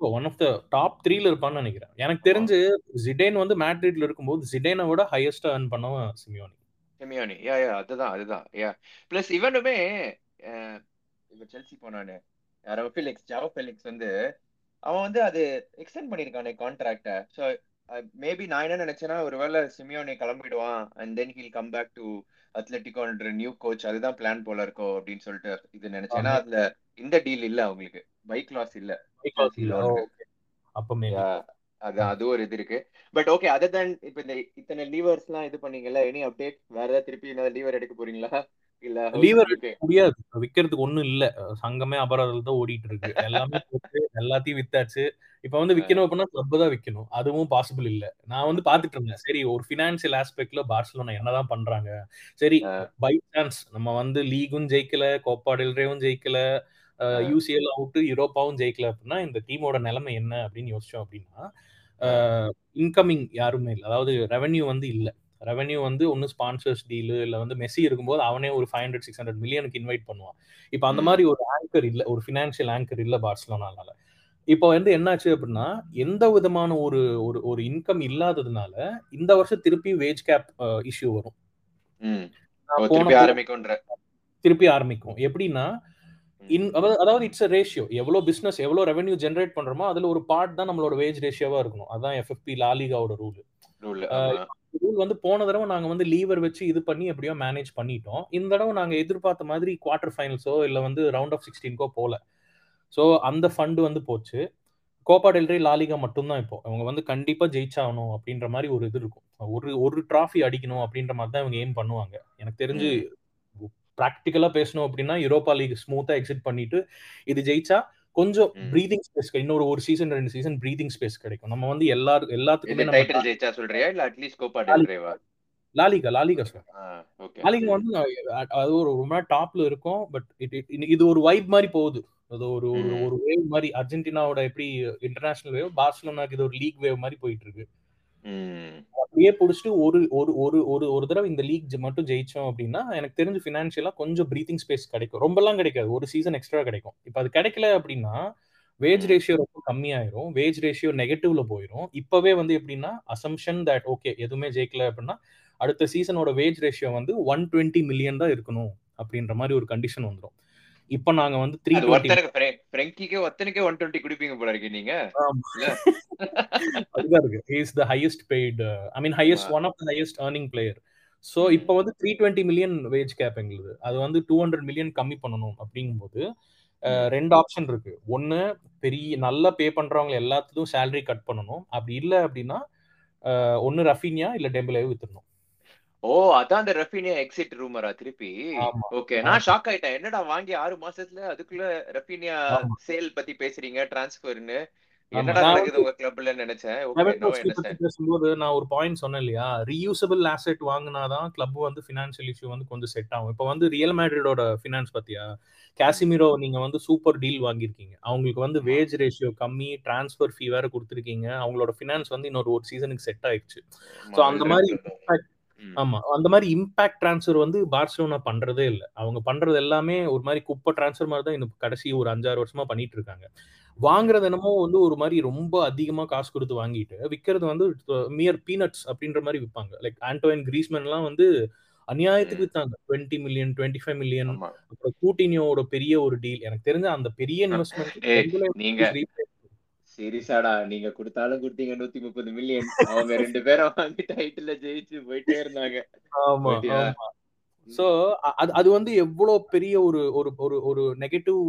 one of the top த்ரீல இருப்பான்னு நினைக்கிறேன். எனக்கு தெரிஞ்சு ஜிடேன் வந்து மேட்ரிட்ல இருக்கும்போது ஜிடேனை விட ஹையஸ்டா earn பண்ணவன் சிமியோனி செமியோனி யா யா அதுதான் அதுதான். யா பிளஸ் இவனுமே இப்ப செல்சி போனானு யாரோ ஃபிலிக்ஸ் ஜாவோ ஃபிலிக்ஸ் வந்து அவன் வந்து அது எக்ஸ்டெண்ட் பண்ணிருக்கானே கான்ட்ராக்ட ஸோ மேபி நான் என்ன நினைச்சேன்னா ஒருவேளை Simeone கிளம்பிடுவான் and then he'll come back to அத்லெட்டிகோன்ற new coach அதுதான் பிளான் போல இருக்கோ அப்படின்னு சொல்லிட்டு இது நினைச்சேன். ஏன்னா அதுல இந்த டீல் இல்ல அவங்களுக்கு. பைக் லாஸ் இல்ல. Chelsea loan-க்கு. அப்ப மேபி Yeah, அது அது ஒரு இது இருக்கு. பட் ஓகே அதர் தென் இப்ப இந்த இத்தனை லீவர்ஸ் எல்லாம் இது பண்ணீங்கல்ல எனி அப்டேட் வேற ஏதாவது திருப்பி ஏதாவது லீவர் எடுக்க போறீங்களா? இல்ல லீவர்? முடியாது. விக்கிறதுக்கு ஒண்ணும் இல்ல. சங்கமே அபராதம் தான் ஓடிட்டு இருக்கு. எல்லாமே எல்லாத்தையும் வித்தாச்சு. இப்ப வந்து விக்கணும் அப்படின்னா கிளப் தான் விக்கணும். அதுவும் பாசிபிள் இல்ல. நான் வந்து பாத்துட்டு இருந்தேன். சரி ஒரு பினான்சியல் ஆஸ்பெக்ட்ல பார்சலோனா என்னதான் பண்றாங்க? சரி பை சான்ஸ் நம்ம வந்து லீகும் ஜெயிக்கல கோப்பா டெல்ரேவும் ஜெயிக்கல யூசிஎல் அவுட் யூரோப்பாவும் ஜெயிக்கல அப்படின்னா இந்த டீமோட நிலைமை என்ன அப்படின்னு யோசிச்சோம் அப்படின்னா இன்கமிங் யாருமே இல்லை. அதாவது ரெவென்யூ வந்து இல்லை. ரெவென்யூ வந்து ஒன்று ஸ்பான்சர்ஸ் டீலு இல்லை வந்து மெஸ்ஸி இருக்கும்போது அவனே ஒரு ஃபைவ் ஹண்ட்ரட் சிக்ஸ் ஹண்ட்ரட் மில்லியனுக்கு இன்வைட் பண்ணுவான். இப்போ அந்த மாதிரி ஒரு ஆங்கர் இல்லை ஒரு ஃபினான்ஷியல் ஆங்கர் இல்லை பார்சலோனால இப்போ வந்து என்னாச்சு அப்படின்னா எந்த விதமான ஒரு ஒரு ஒரு இன்கம் இல்லாததுனால இந்த வருஷம் திருப்பி வேஜ் கேப் இஷ்யூ வரும். திருப்பி ஆரம்பிக்கும். எப்படின்னா அதாவது- அதாவது இட்ஸ் அ ரேஷியோ எவ்வளோ பிசினஸ் எவ்வளோ ரெவென்யூ ஜென்ரேட் பண்றோமோ அதுல ஒரு பார்ட் தான் நம்மளோட வேஜ் ரேஷியோவா இருக்கணும். அதான் எஃப்எஃபி லாலிகாவோட ரூல் ரூல் வந்து போன தடவை நாங்க வந்து லீவர் வச்சு இது பண்ணி எப்படியோ மேனேஜ் பண்ணிட்டோம். இந்த தடவை நாங்க எதிர்பார்த்த மாதிரி குவார்டர் ஃபைனல்ஸோ இல்ல வந்து ரவுண்ட் ஆஃப் சிக்ஸ்டீன்கோ போல. ஸோ அந்த ஃபண்டு வந்து போச்சு. கோப்பா டெல்ரே லாலிகா மட்டும்தான் இப்போ. அவங்க வந்து கண்டிப்பா ஜெயிச்சாகணும் அப்படின்ற மாதிரி ஒரு இது இருக்கும். ஒரு ஒரு டிராஃபி அடிக்கணும் அப்படின்ற மாதிரி தான் இவங்க எய்ம் பண்ணுவாங்க. எனக்கு தெரிஞ்சு ப்ராக்டிக்கலா பேசணும் அப்படின்னா யூரோப்பா லீக் ஸ்மூத்தா எக்ஸிட் பண்ணிட்டு இது ஜெயிச்சா கொஞ்சம். ப்ரீதிங் ஸ்பேஸ் இன்னொரு ஒரு சீசன் ரெண்டு சீசன் ப்ரீதிங் ஸ்பேஸ் கிடைக்கும். நம்ம வந்து எல்லாரும் எல்லாத்துக்குமே டைட்டில் நம்ம ஜெயிச்சா சொல்றியா? இல்ல at least Copa டெல்ரேவா La Liga. La Liga sir okay La Liga வந்து அது ஒரு ரொம்ப டாப்ல இருக்கும் பட் இது ஒரு வைப் மாதிரி போகுது. அது ஒரு. ஒரு வேவ் மாதிரி அர்ஜென்டினாவோட எப்படி இன்டர்நேஷனல் வேவ் பார்சலோனாக்கு இது ஒரு லீக் வேவ் மாதிரி போயிட்டு இருக்கு. அப்படியே பிடிச்சிட்டு ஒரு ஒரு ஒரு ஒரு ஒரு தடவை இந்த லீக் மட்டும் ஜெயிச்சோம் அப்படின்னா எனக்கு தெரிஞ்சு ஃபினான்ஷியலா கொஞ்சம் ப்ரீத்திங் ஸ்பேஸ் கிடைக்கும். ரொம்பலாம் கிடைக்காது. ஒரு சீசன் எக்ஸ்ட்ரா கிடைக்கும். இப்போ அது கிடைக்கல அப்படின்னா வேஜ். ரேஷியோ ரொம்ப கம்மியாயிரும். வேஜ் ரேஷியோ நெகட்டிவ்ல போயிடும் இப்பவே வந்து எப்படின்னா அசம்ஷன் தட் ஓகே எதுவுமே ஜெயிக்கல அப்படின்னா அடுத்த சீசனோட வேஜ் ரேஷியோ வந்து ஒன் டுவெண்ட்டி மில்லியன் தான் இருக்கணும் அப்படின்ற மாதிரி ஒரு கண்டிஷன் வந்துடும் இப்போ நாங்க வந்து த்ரீ ஒருத்தனுக்கு ஒருத்தனுக்கே ஒன் டுவெண்ட்டி குடிப்பீங்க போல இருக்கு நீங்க. அதுதான் இருக்கு. Is the highest paid I mean highest. One of the highest earning player so. இப்போ வந்து three twenty million wage cap எங்களுது. அது வந்து டூ ஹண்ட்ரட் மில்லியன் கம்மி பண்ணணும் அப்படிங்கும்போது. ரெண்டு ஆப்ஷன் இருக்கு. ஒன்னு பெரிய நல்லா பே பண்றவங்க எல்லாத்துக்கும் சேலரி கட் பண்ணணும். அப்படி இல்லை அப்படின்னா ஒன்னு ரஃபீனியா இல்ல டெம்பிளாவே வித்துடணும். ஓ அதான் அந்த ரஃபீனியா எக்ஸிட் ரூமரா திருப்பி. ஓகே நான் ஷாக் ஆயிட்டேன். என்னடா வாங்கி ஆறு மாசத்துல அதுக்குள்ள ரஃபீனியா. சேல் பத்தி பேசுறீங்க டிரான்ஸ்ஃபர்னு. என்னடா நான் நடக்குது உங்க கிளப்ல நினைச்சேன்? பேசும்போது நான் ஒரு பாயிண்ட் சொன்னேன் இல்லையா? ரீயூசபிள் ஆசெட் வாங்கினாதான் கிளப் வந்து ஃபினான்ஷியல் இஷ்யூ வந்து கொஞ்சம் செட் ஆகும். இப்போ வந்து ரியல் மேட்ரிடோட ஃபினான்ஸ் பத்தியா? காசிமிரோ நீங்க வந்து சூப்பர் டீல் வாங்கியிருக்கீங்க. அவங்களுக்கு வந்து. வேஜ் ரேஷியோ கம்மி டிரான்ஸ்ஃபர் ஃபீ வேற கொடுத்துருக்கீங்க. அவங்களோட ஃபினான்ஸ் வந்து இன்னொரு ஒரு சீசனுக்கு செட் ஆயிடுச்சு. ஸோ அந்த மாதிரி ஆமா. அந்த மாதிரி இம்பாக்ட் ட்ரான்ஸ்ஃபர் வந்து பார்சலோனா பண்றதே இல்லை. அவங்க பண்றது எல்லாமே ஒரு மாதிரி குப்பை ட்ரான்ஸ்ஃபர் மாதிரி தான் இந்த கடைசி ஒரு அஞ்சாறு வருஷமா பண்ணிட்டு இருக்காங்க. வாங்குறது என்னமோ வந்து ஒரு மாதிரி ரொம்ப அதிகமா காசு கொடுத்து வாங்கிட்டு விற்கிறது வந்து மியர் பீனட்ஸ் அப்படின்ற மாதிரி விற்பாங்க லைக் ஆண்டோயின் கிரீஸ்மேன் எல்லாம் வந்து அநியாயத்துக்கு வித்தாங்க. Twenty million twenty five million அப்புறம் கூட்டினியோட பெரிய ஒரு டீல் எனக்கு தெரிஞ்ச அந்த பெரிய இன்வெஸ்ட்மெண்ட் நீங்க சீரியஸாடா நீங்க கொடுத்தாலும் கொடுத்தீங்க நூத்தி முப்பது மில்லியன் அவங்க ரெண்டு பேரும் வாங்கி டைட்டில் ஜெயிச்சு போயிட்டே இருந்தாங்க. ஆமா சோ அது அது வந்து எவ்வளவு பெரிய ஒரு ஒரு ஒரு ஒரு நெகட்டிவ்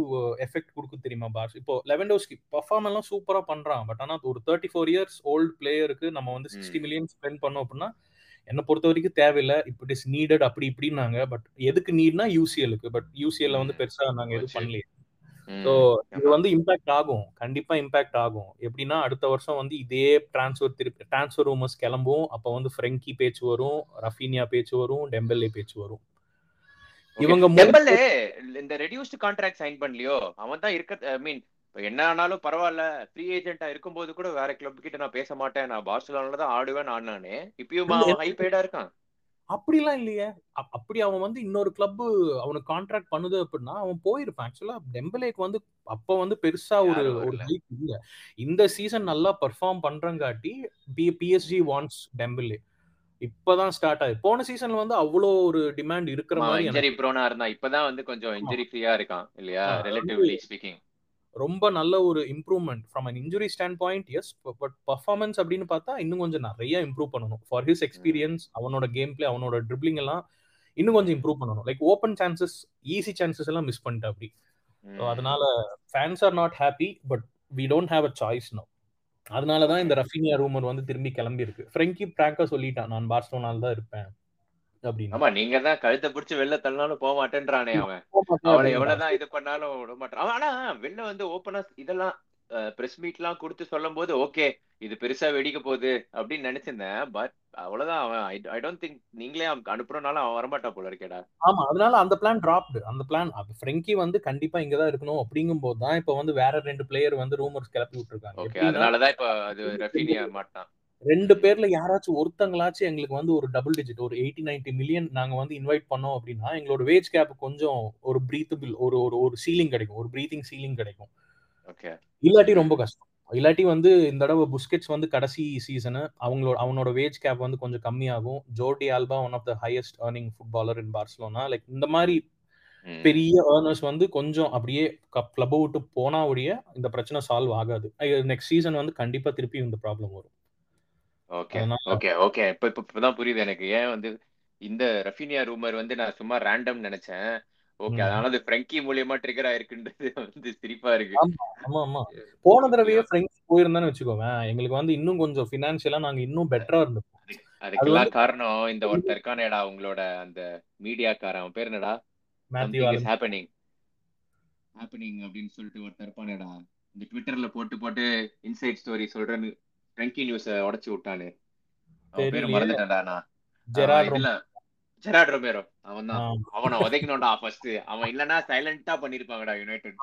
எஃபெக்ட் கொடுக்கும் தெரியுமா பாஸ்? இப்போ லெவன்டோஸ்கி பர்ஃபார்ம் எல்லாம் சூப்பரா பண்றான். பட் ஆனா ஒரு தேர்ட்டி ஃபோர் இயர்ஸ் ஓல்டு பிளேயருக்கு நம்ம வந்து சிக்ஸ்டி. மில்லியன் ஸ்பெண்ட் பண்ணோம் அப்படின்னா என்ன பொறுத்த வரைக்கும் தேவையில்லை. இப்போ இட் இஸ் நீடட் அப்படி இப்படின்னாங்க. பட் எதுக்கு நீட்னா யூசிஎலுக்கு பட் யூசிஎல்ல வந்து. பெருசா நாங்க எதுவும். பண்ணலையே. ஸோ இது. வந்து இம்பாக்ட் ஆகும். கண்டிப்பா இம்பாக்ட் ஆகும். எப்படின்னா அடுத்த வருஷம் வந்து இதே டிரான்ஸ்ஃபர் திருப்பி டிரான்ஸ்ஃபர் ரூமர்ஸ் கிளம்பும். அப்போ வந்து ஃப்ரெங்கி பேச்சு வரும் ரஃபீனியா பேச்சு வரும் டெம்பெல்லே பேச்சு வரும். இவங்க டெம்பல்லே இந்த ரெடியூஸ்டு கான்ட்ராக்ட் சைன் பண்ணலையோ? அவன் தான் இருக்க ஐ மீன் என்ன ஆனாலும் பரவாயில்ல. ஃப்ரீ ஏஜென்ட்டா இருக்கும்போது கூட வேற கிளப் கிட்ட நான் பேச மாட்டேன். நான் பார்சலோனால தான் ஆடுவேன் ஆடினானே. இப்பயும் ஹை பெய்டா இருக்கான்? அப்படிலாம் இல்லையே. அப்- அப்படி அவன் வந்து இன்னொரு கிளப் அவனுக்கு கான்ட்ராக்ட் பண்ணுது அப்படின்னா அவன் போயிருப்பான். ஆக்சுவலா டெம்பலேக்கு வந்து அப்ப வந்து பெருசா ஒரு ஒரு. ஹைப் இல்ல. இந்த சீசன் நல்லா பெர்ஃபார்ம் பண்றங்காட்டி பி பிஎஸ்ஜி வாண்ட்ஸ் டெம்பிலே இப்பதான் ஸ்டார்ட் ஆகுது. போன சீசன்ல வந்து அவ்வளோ ஒரு டிமாண்ட் இருக்கிற மாதிரி இன்ஜரி ப்ரோனா இருந்தா இப்பதான் வந்து கொஞ்சம் இன்ஜரி ஃப்ரீயா இருக்கான் இல்லையா? ரிலேட்டிவ்லி ஸ்பீக்கிங் ரொம்ப நல்ல ஒரு improvement from an injury standpoint yes but performance அப்படின்னு பார்த்தா இன்னும் கொஞ்சம் நிறைய இம்ப்ரூவ் பண்ணணும். ஃபார் ஹிஸ் எக்ஸ்பீரியன்ஸ் அவனோட கேம் பிளே அவனோட ட்ரிப்ளிங் எல்லாம் இன்னும் கொஞ்சம் இம்ப்ரூவ் பண்ணணும். Like open chances easy chances எல்லாம் மிஸ் பண்ணிட்டு அப்படி. ஸோ அதனால fans are not happy but we don't have a choice no அதனால தான் இந்த ரஃபினியா ரூமர் வந்து திரும்பி கிளம்பி இருக்கு ஃப்ரெங்கி பிராங்கா சொல்லிட்டான் நான் பார்சலோனால தான் இருப்பேன். அப்படின்னு. ஆமா நீங்க தான் கழுத்தை பிடிச்சு வெளில தள்ளினாலும் போக மாட்டேன்றானே அவன். அவனை. எவ்வளவுதான் இது பண்ணாலும் விட மாட்டான். ஆனா வெளில வந்து ஓப்பனா இதெல்லாம் பிரஸ் மீட் எல்லாம் கொடுத்து சொல்லும் போது ஓகே இது பெருசா வெடிக்க போகுது அப்படின்னு நினைச்சிருந்தேன். பட் அவ்வளவுதான் அவன். ஐ டோன்ட் திங்க் நீங்களே அனுப்புறனால அவன் வரமாட்டான் போல இருக்கேடா. ஆமா அதனால அந்த பிளான் டிராப்டு அந்த பிளான் ஃப்ரெங்கி வந்து கண்டிப்பா இங்க தான் இருக்கணும் அப்படிங்கும் போது தான் இப்ப வந்து வேற ரெண்டு பிளேயர் வந்து ரூமர்ஸ் கிளப்பி விட்டுருக்காங்க. ஓகே அதனாலதான் இப்ப அது ரஃபினியா மாட்டான் ரெண்டு பேர்ல யாராச்சும் ஒருத்தங்களாச்சும் எங்களுக்கு வந்து ஒரு டபுள் டிஜிட் ஒரு எயிட்டி நைன்டி மில்லியன் நாங்க வந்து இன்வைட் பண்ணோம் அப்படின்னா எங்களோட வேஜ் கேப் கொஞ்சம் ஒரு பிரீத்தபிள் ஒரு ஒரு ஒரு சீலிங் கிடைக்கும். ஒரு பிரீத்திங் சீலிங் கிடைக்கும். ஓகே இல்லாட்டி ரொம்ப கஷ்டம். இல்லாட்டி வந்து இந்த தடவை புஸ்கெட்ஸ் வந்து கடைசி சீசனு அவங்களோட அவனோட வேஜ் கேப் வந்து கொஞ்சம் கம்மியாகும். Jordi Alba one of the highest earning footballer in Barcelona like இந்த மாதிரி பெரிய ஏர்னர்ஸ் வந்து கொஞ்சம் அப்படியே கிளப் விட்டு போனா ஒழிய இந்த பிரச்சனை சால்வ் ஆகாது. நெக்ஸ்ட் சீசன் வந்து கண்டிப்பா திருப்பி இந்த ப்ராப்ளம் வரும். ஓகே அதனால ஓகே ஓகே. இப்ப இப்ப இப்பதான் புரியுது எனக்கு. ஏன் வந்து இந்த ரஃபினியா ரூமர் வந்து நான் சும்மா ரேண்டம் நினைச்சேன். ஓகே ம். அதனால அது ஃப்ரெங்கி மூலியமா ட்ரிகர் ஆயிருக்குன்றது வந்து சிரிப்பா இருக்கு. ஆமா ஆமா ஆமா. போன தடவையே ஃப்ரெண்ட்ஸ் போயிருந்தான்னு வச்சுக்கோவேன். எங்களுக்கு வந்து இன்னும் கொஞ்சம் ஃபினான்ஷியலா நாங்க இன்னும் பெட்டரா இருந்திருப்போம். அதுக்கு- அது அதுக்கெல்லாம் வந்து காரணம் இந்த ஒருத்தர் இருக்கானேடா உங்களோட அந்த மீடியாக்காரன். அவன் பேர் என்னடா? Matthew something is Alan happening happening அப்படின்னு சொல்லிட்டு ஒருத்தர் இருப்பானேடா. இந்த ட்விட்டர்ல போட்டு போட்டு இன்சைட் ஸ்டோரி சொல்றேன்னு ஃப்ரெங்கி நியூஸ உடைச்சு விட்டானு. அவன் பேரை மறந்துட்டேன்டா நான். ஜெராட் ரொமேரோ அவன் தான் அவனை உதைக்கணும்டா ஃபர்ஸ்ட் அவன் இல்லனா சைலண்டா பண்ணிருப்பாங்கடா யுனைடெட்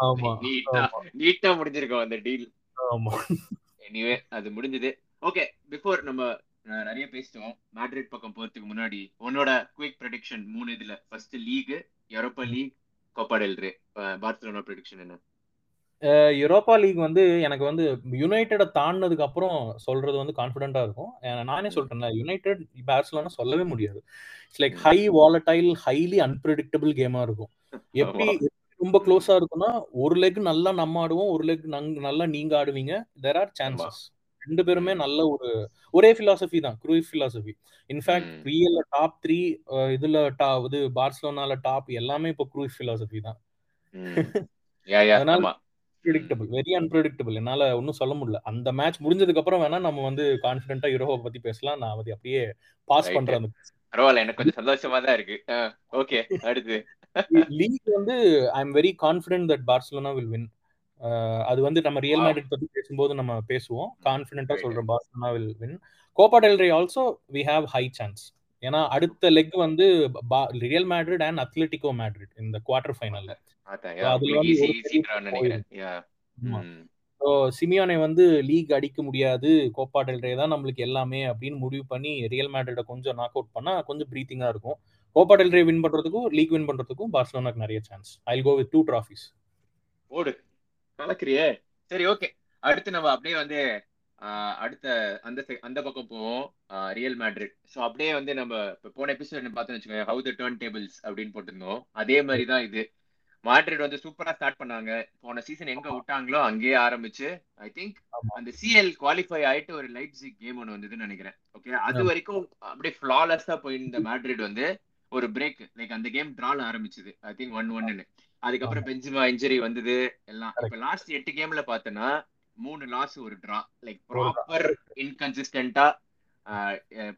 நீட்டா நீட்டா முடிஞ்சிருக்கும் அந்த டீல் ஆமா. எனிவே அது முடிஞ்சது. ஓகே பிஃபோர் நம்ம நிறைய பேசிட்டோம். மேட்ரிட் பக்கம் போறதுக்கு முன்னாடி உன்னோட குயிக் ப்ரெடிக்ஷன் மூணு இதுல. First league Europa League Copa Rey Barcelona prediction என்ன? யூரோப்பா லீக் வந்து எனக்கு வந்து யுனைடெட தாண்டினதுக்கு அப்புறம் சொல்றது வந்து கான்ஃபிடென்ட்டா இருக்கும். நானே ம், சொல்றேன்ல யுனைடெட் பார்சலோனா சொல்லவே முடியாது. It's like. High volatile highly unpredictable கேமா இருக்கும். எப்படி ரொம்ப க்ளோஸா இருக்கும்னா ஒரு லெக் நல்லா நம்ம ஆடுவோம் ஒரு லெக் நல்லா நீங்க ஆடுவீங்க. தெர் ஆர் சான்சஸ் ரெண்டு பேருமே நல்ல ஒரு ஒரே பிலாசபி தான் க்ரூயிஸ் பிலாசபி இன்ஃபேக்ட் ரியல்ல டாப் த்ரீ இதுல டா இது பார்சலோனால டாப் எல்லாமே இப்போ க்ரூயிஸ் பிலாசபி தான். அதனால ஆமா ம், ப்ரிடிக்டபிள் வெரி அன்பிரடிக்டபிள் என்னால ஒன்றும் சொல்ல முடியல. அந்த மேட்ச் முடிஞ்சதுக்கு அப்புறம் வேணா நம்ம வந்து கான்ஃபிடென்ட்டா யூரோப்பை பத்தி பேசலாம். நான் அதை அப்படியே பாஸ் பண்றேன் பரவாயில்ல எனக்கு கொஞ்சம் சந்தோஷமா தான் இருக்கு. ஓகே அடுத்து. லீக் வந்து I am very confident that Barcelona will win அது வந்து நம்ம ரியல் மேட்ரிட் பத்தி பேசும்போது நம்ம பேசுவோம். கான்ஃபிடென்ட்டா சொல்றோம் Barcelona will win Copa del Rey also we have high chance ஏன்னா அடுத்த லெக் வந்து Real Madrid and Atletico Madrid இந்த குவார்டர் ஃபைனல்ல சிமியோனை வந்து லீக் அடிக்க முடியாது. கோப்பா டெல் ரே தான் நம்மளுக்கு எல்லாமே அப்படின்னு முடிவு பண்ணி ரியல் மேட்ரிட கொஞ்சம் நாக் அவுட் பண்ணா கொஞ்சம் ப்ரீத்திங்கா இருக்கும். கோப்பா டெல் ரே வின் பண்றதுக்கும் லீக் வின் பண்றதுக்கும் பார்சலோனாக்கு நிறைய chance I go with two trophies ஓடு கலக்குறியே. சரி ஓகே அடுத்து நம்ம அப்படியே வந்து அடுத்த அந்த அந்த பக்கம் போவோம். Real Madrid. ஸோ அப்படியே வந்து நம்ம இப்போ போன எபிசோட் பார்த்தோம்னு வச்சுக்கோங்க ஹவு த டர்ன் டேபிள்ஸ் அப்படின்னு போட்டிருந்தோம். அதே மாதிரி தான் இது. மேட்ரிட் வந்து சூப்பரா ஸ்டார்ட் பண்ணாங்க. போன சீசன் எங்க விட்டாங்களோ அங்கேயே ஆரம்பிச்சு ஐ திங்க் அந்த சிஎல் குவாலிஃபை ஆயிட்டு ஒரு லைப்சிக் கேம் ஒன்று வந்ததுன்னு நினைக்கிறேன். ஓகே அது வரைக்கும் அப்படியே ஃபிளாலெஸ்ஸா போயிருந்த மேட்ரிட் வந்து ஒரு பிரேக் லைக் அந்த கேம் டிரால ஆரம்பிச்சது. ஐ திங்க் ஒன் ஒன்னு அதுக்கப்புறம் பெஞ்சிமா இன்ஜுரி வந்தது. எல்லாம் இப்ப லாஸ்ட் எட்டு கேம்ல பார்த்தோன்னா மூணு லாஸ் ஒரு டிரா லைக் ப்ராப்பர் இன்கன்சிஸ்டன்டா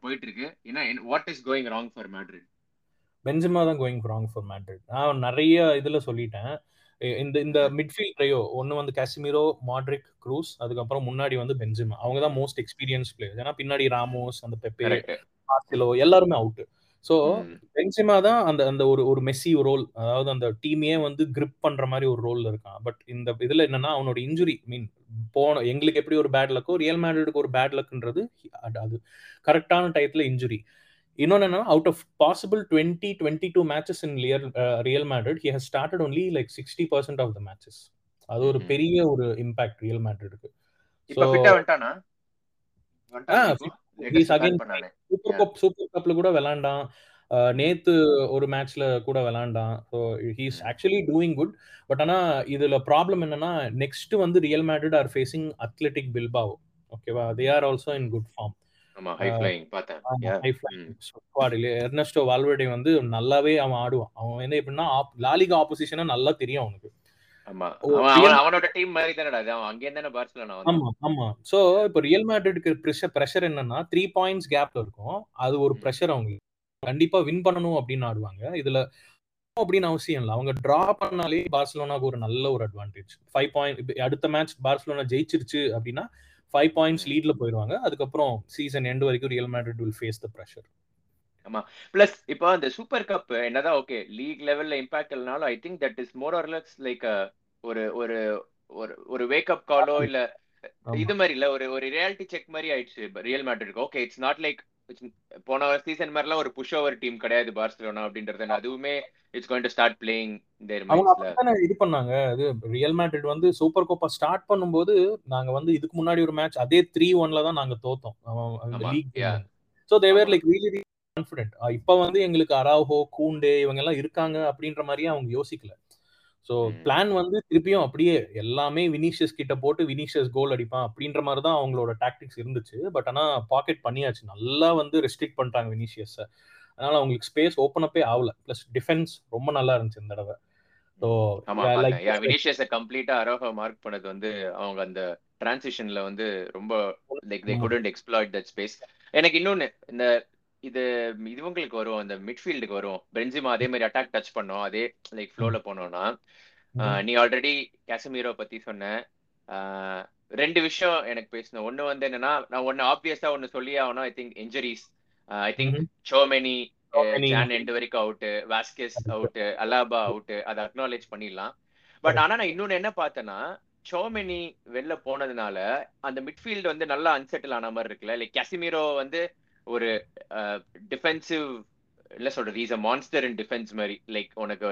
போயிட்டு இருக்கு. ஏன்னா what is going wrong for Madrid Benzema தான் கோயிங் ராங் ஃபார் மேட்ரிட் நான் நிறைய இதுல சொல்லிட்டேன். இந்த இந்த மிட்ஃபீல்ட் ட்ரையோ ஒன்னு வந்து காசிமிரோ மாட்ரிக் க்ரூஸ் அதுக்கப்புறம் முன்னாடி வந்து பென்ஜிமா அவங்க தான் மோஸ்ட் எக்ஸ்பீரியன்ஸ் பிளேயர்ஸ் ஏன்னா பின்னாடி ராமோஸ் அந்த பெப்பே மார்சிலோ எல்லாருமே அவுட் ஸோ பென்சிமா தான் அந்த அந்த ஒரு ஒரு மெஸ்ஸி ரோல் அதாவது அந்த டீமையே வந்து கிரிப் பண்ற மாதிரி ஒரு ரோல்ல இருக்கான். பட் இந்த இதுல என்னன்னா அவனோட இன்ஜுரி மீன் போன எங்களுக்கு எப்படி ஒரு பேட் லக்கோ ரியல் மேட்ரிடுக்கு ஒரு பேட் லக்ன்றது அது கரெக்டான டயத்துல இன்ஜுரி இன்னொன்னு என்ன out of possible twenty twenty two matches in Real Real Madrid he has started only like sixty percent of the matches அது ஒரு. பெரிய ஒரு இம்பாக்ட் ரியல் மேட்ரிடுக்கு சூப்பர். கப் சூப்பர் கப்ல கூட விளாண்டான். நேத்து ஒரு மேட்ச்ல கூட விளாண்டான். So he's. Actually doing good but ஆனா இதுல ப்ராப்ளம் என்னன்னா நெக்ஸ்ட் வந்து Real Madrid are facing Athletic Bilbao ஓகேவா they are also in good form ஆமா ஹை ஃபிளைங் பார்த்தேன். Yeah. High squad Ernesto Valverde வந்து நல்லாவே அவன் ஆடுவான். அவன் வந்து எப்படின்னா லாலிகா ஆப்போசிஷனா நல்லா தெரியும் அவனுக்கு. அவனோட டீம் மாதிரி தானடா அது அவன் அங்கே தானே பார்சலோனா ஆமா ஆமா. சோ இப்போ ரியல் மேட்ரிட்க்கு ப்ரெஷர் ப்ரெஷர் என்னன்னா த்ரீ பாயிண்ட்ஸ் கேப்ல இருக்கும். அது ஒரு. ப்ரெஷர் அவங்களுக்கு. கண்டிப்பா வின் பண்ணணும் அப்படின்னு ஆடுவாங்க. இதுல அப்படின்னு அவசியம் இல்லை. அவங்க டிரா பண்ணாலே பார்சலோனாக்கு ஒரு நல்ல ஒரு அட்வான்டேஜ் ஃபைவ் பாயிண்ட் அடுத்த மேட்ச் பார்சலோனா ஜெயிச்சிருச்சு அப்படின்னா ஃபைவ் பாயிண்ட்ஸ். லீட்ல போயிடுவாங்க அதுக்கப்புறம் சீசன் எண்ட் வரைக்கும் Real Madrid will face the pressure plus இப்போ அந்த சூப்பர் கப் என்னதான் ஓகே லீக் லெவல்ல இம்பாக்ட் இல்லனாலும் I think that is more or less like ஒரு ஒரு ஒரு ஒரு வேக்கப் காலோ இல்ல இது மாதிரி இல்ல ஒரு ஒரு ரியாலிட்டி செக் மாதிரி ஆயிடுச்சு Real Madrid okay it's not like போன சீசன் மாதிரிலாம் ஒரு புஷ் ஓவர் டீம் கிடையாது பார்சலோனா அப்படின்றது. அதுவுமே it's going to start playing there அவங்க இது பண்ணாங்க. அது ரியல் மேட்ரிட் வந்து சூப்பர் கோப்பா ஸ்டார்ட் பண்ணும்போது நாங்க வந்து இதுக்கு முன்னாடி ஒரு மேட்ச் அதே த்ரீ ஒன்ல தான் நாங்க தோத்தோம். League yeah. So they were. Like really confident இப்போ வந்து எங்களுக்கு அராஹோ கூண்டே இவங்க எல்லாம் இருக்காங்க அப்படின்ற மாதிரியே அவங்க யோசிக்கல. ஸோ. பிளான் வந்து திருப்பியும் அப்படியே எல்லாமே வினிஷியஸ் கிட்ட போட்டு வினிஷியஸ் கோல் அடிப்பான் அப்படின்ற மாதிரி தான் அவங்களோட டாக்டிக்ஸ் இருந்துச்சு. பட் ஆனா பாக்கெட் பண்ணியாச்சு. நல்லா வந்து ரெஸ்ட்ரிக்ட் பண்ணிட்டாங்க வினிஷியஸை அதனால அவங்களுக்கு ஸ்பேஸ் ஓப்பன் அப்பே ஆகல. பிளஸ் டிஃபென்ஸ் ரொம்ப நல்லா இருந்துச்சு இந்த தடவை. ஸோ வினிஷியஸ கம்ப்ளீட்டா அரோஹா மார்க் பண்ணது வந்து அவங்க அந்த டிரான்சிஷன்ல வந்து ரொம்ப like they. Couldn't exploit that space எனக்கு இன்னொன்னு இந்த இது இவங்களுக்கு வரும். அந்த மிட்ஃபீல்டுக்கு வரும். பென்சிமா அதே மாதிரி அட்டாக் டச் பண்ணோம். அதே லைக் ஃப்ளோல போனோம்னா நீ ஆல்ரெடி கேசமீரோ பத்தி சொன்ன ரெண்டு விஷயம் எனக்கு பேசணும். ஒண்ணு வந்து என்னன்னா நான் ஒன்னு ஆப்வியஸா ஒன்னு சொல்லி ஆகணும். I think injuries I think. Tchouameni. Jan end வரைக்கும் out Vazquez out Alaba out அதை அக்னாலேஜ் பண்ணிடலாம். பட் ஆனா நான் இன்னொன்னு என்ன பார்த்தேன்னா சோமெனி வெளில போனதுனால அந்த மிட்ஃபீல்டு வந்து நல்லா அன்செட்டில் ஆன மாதிரி இருக்குல்ல. லைக் கேசிமீரோ வந்து ஒரு டிஃபென்சிவ் இல்ல சொல்றது is a monster in defence மாதிரி லைக் உனக்கு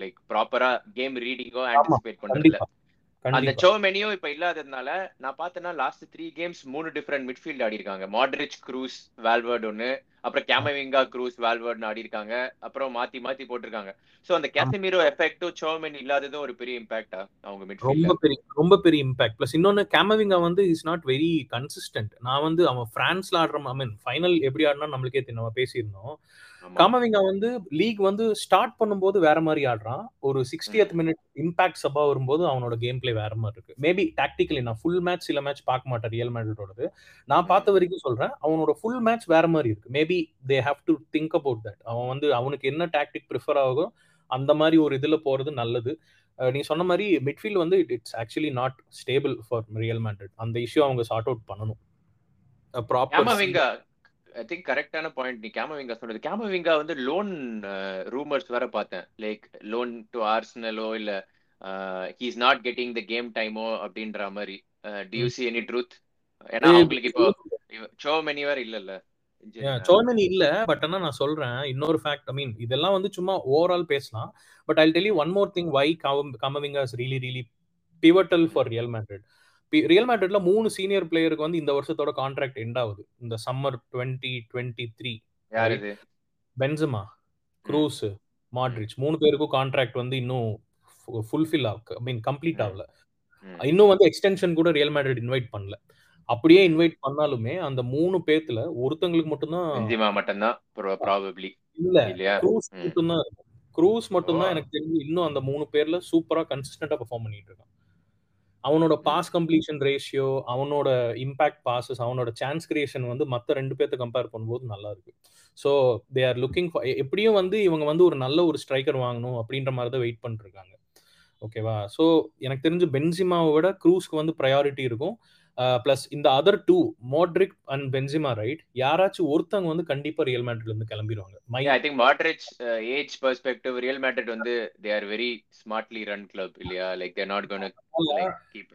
லைக் ப்ராப்பரா கேம் ரீடிங்கோ ஆன்டிசிபேட் கண்டிப்பா. அந்த சோமெனியும் இப்ப இல்லாததுனால நான் பார்த்தேன்னா லாஸ்ட் த்ரீ கேம்ஸ் மூணு டிஃப்ரெண்ட் மிட்ஃபீல்ட் ஆடி இருக்காங்க மாட்ரிச் க்ரூஸ் வால்வர்ட் ஒன்னு அப்புறம் கேமவிங்கா க்ரூஸ் வால்வர்ட்னு ஆடி இருக்காங்க அப்புறம் மாத்தி மாத்தி போட்டிருக்காங்க. சோ அந்த கேசமீரோ எஃபெக்டும் சோமென் இல்லாததும் ஒரு பெரிய இம்பாக்டா அவங்க ரொம்ப மிட்ஃபீல்ட்ல பெரிய ரொம்ப பெரிய இம்பாக்ட் பிளஸ் இன்னொன்னு கேமவிங்கா வந்து இஸ் நாட் வெரி கன்சிஸ்டன்ட் நான் வந்து அவன் பிரான்ஸ்ல ஆடுற ஐ மீன் ஃபைனல் எப்படி ஆடினா நம்மளுக்கே தெரியும் நம்ம பேசியிருந்தோம். காமவிங்கா வந்து லீக் வந்து ஸ்டார்ட் பண்ணும்போது வேற மாதிரி ஆடுறான். ஒரு சிக்ஸ்டியத் மினிட் இம்பாக்ட் சபா வரும்போது அவனோட கேம் பிளே வேற மாதிரி இருக்கு. மேபி டாக்டிக்கலி நான் ஃபுல் மேட்ச் சில மேட்ச் பார்க்க மாட்டேன் ரியல் மேட்ரிடோடது நான் பார்த்த வரைக்கும் சொல்றேன் அவனோட ஃபுல் மேட்ச் வேற மாதிரி இருக்கு. Maybe they have to think about that அவன் வந்து அவனுக்கு என்ன டாக்டிக் ப்ரிஃபர் ஆகும் அந்த மாதிரி ஒரு இதுல போறது நல்லது. நீ சொன்ன மாதிரி மிட்ஃபீல்ட் வந்து it's actually not stable for Real Madrid அந்த இஷ்யூ அவங்க சார்ட் அவுட் பண்ணணும். கேமவிங்கா ஐ திங்க் கரெக்டான பாயிண்ட் நீ கேமவிங்கா சொன்னது. கேமவிங்கா வந்து லோன் ரூமர்ஸ் வேற பார்த்தேன். லைக் லோன் டு ஆர்ஸ்னலோ இல்ல he is not getting the game டைமோ அப்படின்ற மாதிரி. Do you see any truth ஏன்னா அவங்களுக்கு இப்போ சோ மெனி வேற இல்லல்ல. சோமனி இல்ல பட் ஆனா நான் சொல்றேன் இன்னொரு ஃபேக்ட் ஐ மீன் இதெல்லாம் வந்து சும்மா ஓவரால் பேசலாம். But I tell one more thing why Camavinga is really really pivotal for Real Madrid Real மேட்ரிட்ல மூணு சீனியர் பிளேயருக்கு வந்து இந்த வருஷத்தோட கான்ட்ராக்ட் எண்ட் ஆகுது. இந்த சம்மர் டுவெண்ட்டி டுவெண்ட்டி த்ரீ யார் பென்சமா க்ரூஸ் மாட்ரிச் மூணு பேருக்கும் கான்ட்ராக்ட் வந்து இன்னும் ஃபுல்ஃபில் ஆகு ஐ மீன் கம்ப்ளீட் ஆகல. இன்னும் வந்து எக்ஸ்டென்ஷன் கூட ரியல் மேட்ரிட் இன்வைட் பண்ணல. அப்படியே இன்வைட் பண்ணாலுமே அந்த மூணு பேத்துல ஒருத்தங்களுக்கு மட்டும்தான் மட்டும்தான் ப்ராபபிலி இல்ல க்ரூஸ் மட்டும்தான் க்ரூஸ் மட்டும்தான் எனக்கு தெரிஞ்சு இன்னும் அந்த மூணு பேர்ல சூப்பரா கன்சிஸ்டன்டா பெர்ஃபார்ம் பண்ணிட்டு இருக்கான். அவனோட பாஸ் கம்ப்ளீஷன் ரேஷியோ அவனோட இம்பாக்ட் பாசஸ் அவனோட சான்ஸ் கிரியேஷன் வந்து மற்ற ரெண்டு பேர்த்த கம்பேர் பண்ணும்போது நல்லா இருக்கு ஸோ தே ஆர் லுக்கிங் எப்படியும் வந்து இவங்க வந்து ஒரு நல்ல ஒரு ஸ்ட்ரைக்கர் வாங்கணும் அப்படின்ற மாதிரி தான் வெயிட் பண்ணிருக்காங்க ஓகேவா ஸோ எனக்கு தெரிஞ்சு பென்சிமாவை விட க்ரூஸ்க்கு வந்து ப்ரையாரிட்டி இருக்கும். பிளஸ் இந்த other two Modric and Benzema right யாராச்சும் ஒருத்தவங்க வந்து கண்டிப்பா ரியல் மேட்ரிட்ல இருந்து கிளம்பிடுவாங்க my I think Modric age perspective Real Madrid வந்து they are very smartly run club இல்லையா? லைக் தேர் நாட் கோன்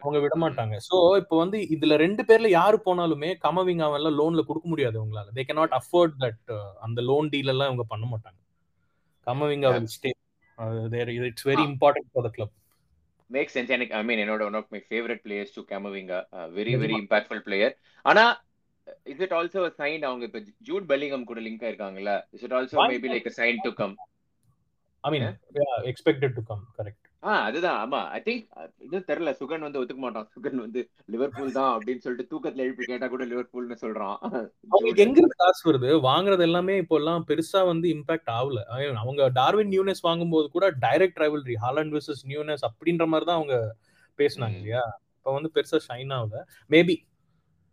அவங்க விட மாட்டாங்க. சோ இப்போ வந்து இதுல ரெண்டு பேர்ல யாரு போனாலுமே கமவிங் அவன் லோன்ல கொடுக்க முடியாது அவங்களால. They can not afford that அந்த லோன் டீல் எல்லாம் இவங்க பண்ண மாட்டாங்க. கமவிங் அவன் stay it's very important for the club make sense எனக்கு ஐ மீன் என்னோட one of my favourite players to Camavinga very very impactful player ஆனா இஸ் இட் ஆல்சோ சைன் அவங்க இப்ப ஜூட் பெல்லிங்கம் கூட link ஆயிருக்காங்கல்ல? Is it also maybe like sign to come I mean expected to come correct ஆ அதுதான். ஆமா. I think இது தெரியல. சுகன் வந்து ஒத்துக்க மாட்டான். சுகன் வந்து லிவர்பூல் தான் அப்படின்னு சொல்லிட்டு தூக்கத்துல எழுப்பி கேட்டா கூட லிவர்பூல்னு சொல்றான். அவங்களுக்கு எங்க இருந்து காசு வருது? வாங்குறது எல்லாமே இப்போ எல்லாம் பெருசா வந்து இம்பாக்ட் ஆகல. அவங்க டார்வின் நியூனஸ் வாங்கும்போது கூட direct rivalry Haaland versus Nunez அப்படின்ற மாதிரி தான் அவங்க பேசினாங்க இல்லையா? இப்ப வந்து பெருசா ஷைன் ஆகல. மேபி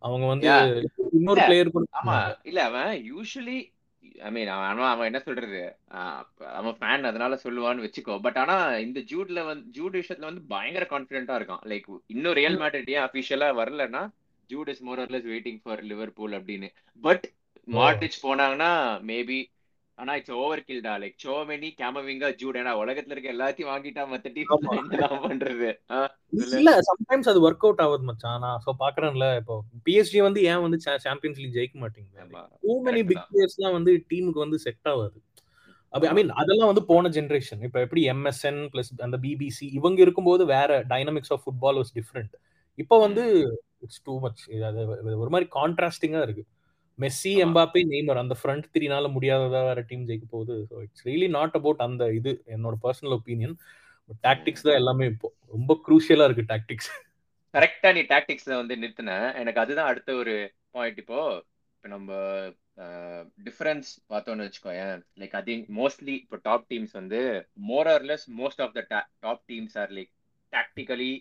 அவங்க வந்து இன்னொரு பிளேயர் கூட ஆமா. இல்ல அவன் யூஸ்வலி ஐ மீன் அவன் அவன் என்ன சொல்றது? அவன் ஃபேன் அதனால சொல்லுவான்னு வச்சுக்கோ. பட் ஆனா இந்த ஜூட்ல வந்து ஜூட் விஷயத்துல வந்து பயங்கர கான்பிடென்டா இருக்கான். லைக் இன்னும் ரியல் மேட்ரிட் ஏன் அபிஷியலா வரலன்னா Jude is more or less waiting for Liverpool அப்படின்னு. பட் மார்டிச் போனாங்கன்னா மேபி ஆனா it's over கில்டா like so many Camavinga Jude ஏன்னா உலகத்துல இருக்க எல்லாத்தையும் வாங்கிட்டா மத்த டீம் பண்றது? இல்ல சம்டைம்ஸ் அது ஒர்க் அவுட் ஆகுது மச்சான். நான் சோ பாக்குறேன்ல இப்போ பிஎஸ்ஜி வந்து ஏன் வந்து சாம்பியன்ஸ் லீக் ஜெயிக்க மாட்டேங்குது? டூ மெனி பிக் பிளேயர்ஸ்லாம் வந்து டீமுக்கு வந்து செட் ஆகாது ஐ மீன் அதெல்லாம் வந்து போன ஜென்ரேஷன் இப்போ எப்படி எம்எஸ்என் பிளஸ் அந்த பிபிசி இவங்க இருக்கும்போது வேற dynamics of football was different இப்போ வந்து இட்ஸ் டூ மச் அது ஒரு மாதிரி கான்ட்ராஸ்டிங்கா இருக்கு. மெஸ்ஸி எம்பாப்பே நெய்மர் அந்த ஃப்ரண்ட் த்ரீனால முடியாததா வேற டீம் ஜெயிக்க போகுது so it's really not about அந்த இது என்னோட பர்சனல் ஒப்பீனியன் டாக்டிக்ஸ் தான் எல்லாமே இப்போ. ரொம்ப குரூஷியலா இருக்கு டாக்டிக்ஸ் கரெக்டா நீ டாக்டிக்ஸ்ல வந்து நிறுத்தின. எனக்கு அதுதான் அடுத்த ஒரு பாயிண்ட் இப்போ. இப்போ நம்ம டிஃபரன்ஸ் பார்த்தோம்னு வச்சுக்கோயேன். லைக் ஐ திங்க் மோஸ்ட்லி இப்போ டாப் டீம்ஸ் வந்து more or less most of the top teams are like tactically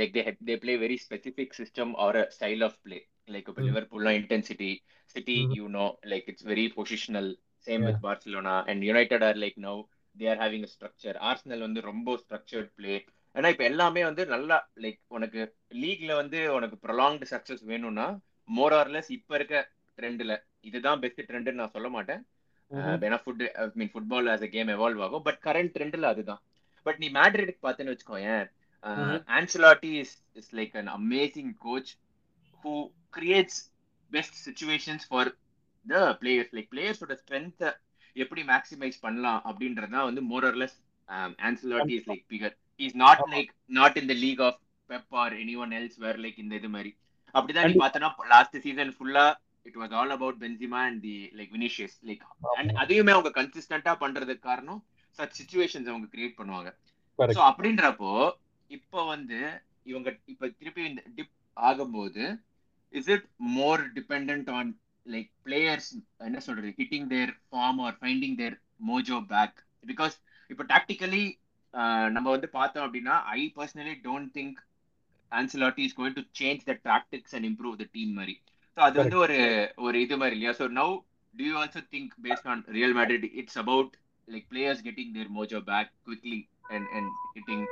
like they they play very specific system or style of play like இப்போ லிவர்பூல்லாம் intensity City you know like it's very positional same with Barcelona and United or like now they are having structure Arsenal வந்து ரொம்ப structured play ஏன்னா இப்போ எல்லாமே வந்து நல்லா like உனக்கு லீக்ல வந்து உனக்கு ப்ரொலாங்டு சக்சஸ் வேணும்னா மோர் ஆர்லெஸ் இப்போ இருக்க ட்ரெண்ட்ல இதுதான் பெஸ்ட் ட்ரெண்டுன்னு நான் சொல்ல மாட்டேன். ஏன்னா foot mean football as a game evolve ஆகும். பட் கரண்ட் ட்ரெண்ட்ல அதுதான். பட் நீ மேட்ரிடுக்கு பார்த்தேன்னு வச்சுக்கோயேன் Ancelotti is is like an amazing coach who creates best situations for the players like பிளேயர்ஸோட ஸ்ட்ரென்த்தை எப்படி மேக்ஸிமைஸ் பண்ணலாம் அப்படின்றதுதான் வந்து more or less Ancelotti is like figure is not like not in the league of Pep or anyone else where like இந்த இது மாதிரி. அப்படிதான் நீ பார்த்தனா லாஸ்ட் சீசன் ஃபுல்லா it was all about Benzema and the like Vinicius like and அதையுமே அவங்க கன்சிஸ்டன்டா பண்றதுக்கு காரணம் சச் சுச்சுவேஷன்ஸ் அவங்க கிரியேட் பண்ணுவாங்க. ஸோ அப்படின்றப்போ இப்போ வந்து இவங்க இப்ப திருப்பி இந்த டிப் ஆகும்போது is it more depend on like players என்ன சொல்றது hitting their form or finding their mojo back because இப்போ டாக்டிக்கலி நம்ம வந்து பார்த்தோம் அப்படின்னா I personally don't think Ancelotti is going to change the tactics and improve the team மாதிரி so அது வந்து ஒரு ஒரு இது மாதிரி இல்லையா so now do you also think based on Real Madrid it's about like players getting their mojo back quickly and and hitting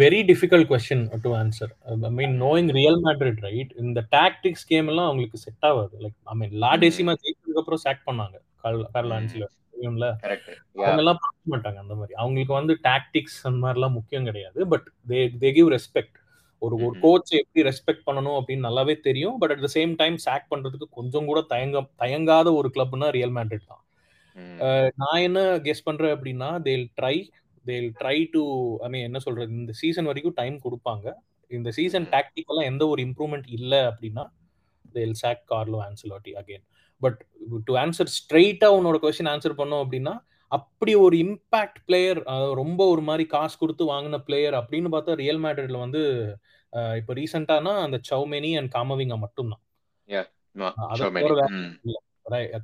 Very difficult question to answer I mean knowing Real Madrid right இந்த tactics game எல்லாம் அவங்களுக்கு set ஆகாது. Like I மீன் லா டெசிமா ஜெயிச்சதுக்கு அப்புறம் chalk பண்ணாங்க. Curl ஆன்சிலர் தெரியும்ல? அவங்க எல்லாம் பார்க்க மாட்டாங்க அந்த மாதிரி. அவங்களுக்கு வந்து டாக்டிக்ஸ் அந்த மாதிரிலாம் முக்கியம் கிடையாது. But they they give respect ஒரு ஒரு கோச் எப்படி ரெஸ்பெக்ட் பண்ணணும் அப்படின்னு நல்லாவே தெரியும். But at the same time sack பண்றதுக்கு கொஞ்சம் கூட தயங்க தயங்காத ஒரு கிளப்னா ரியல் மேட்ரிட் தான். நான் என்ன கெஸ் பண்றேன் அப்படின்னா தேல் ட்ரை தேல் ட்ரை டு ஐ மீன் என்ன சொல்றது இந்த சீசன் வரைக்கும் டைம் கொடுப்பாங்க. இந்த சீசன் டாக்டிக்கெல்லாம் எந்த ஒரு இம்ப்ரூவ்மெண்ட் இல்லை அப்படின்னா they'll sack Carlo Ancelotti again but to answer ஸ்ட்ரெயிட்டா உன்னோட கொஸ்டின் ஆன்சர் பண்ணோம் அப்படின்னா அப்படி ஒரு இம்பாக்ட் பிளேயர் ரொம்ப ஒரு மாதிரி காசு கொடுத்து வாங்கின பிளேயர் அப்படின்னு பார்த்தா ரியல் மேட்ரிட்ல வந்து இப்போ ரீசெண்டானா அந்த சௌமெனி அண்ட் காமவிங்கா மட்டும்தான்.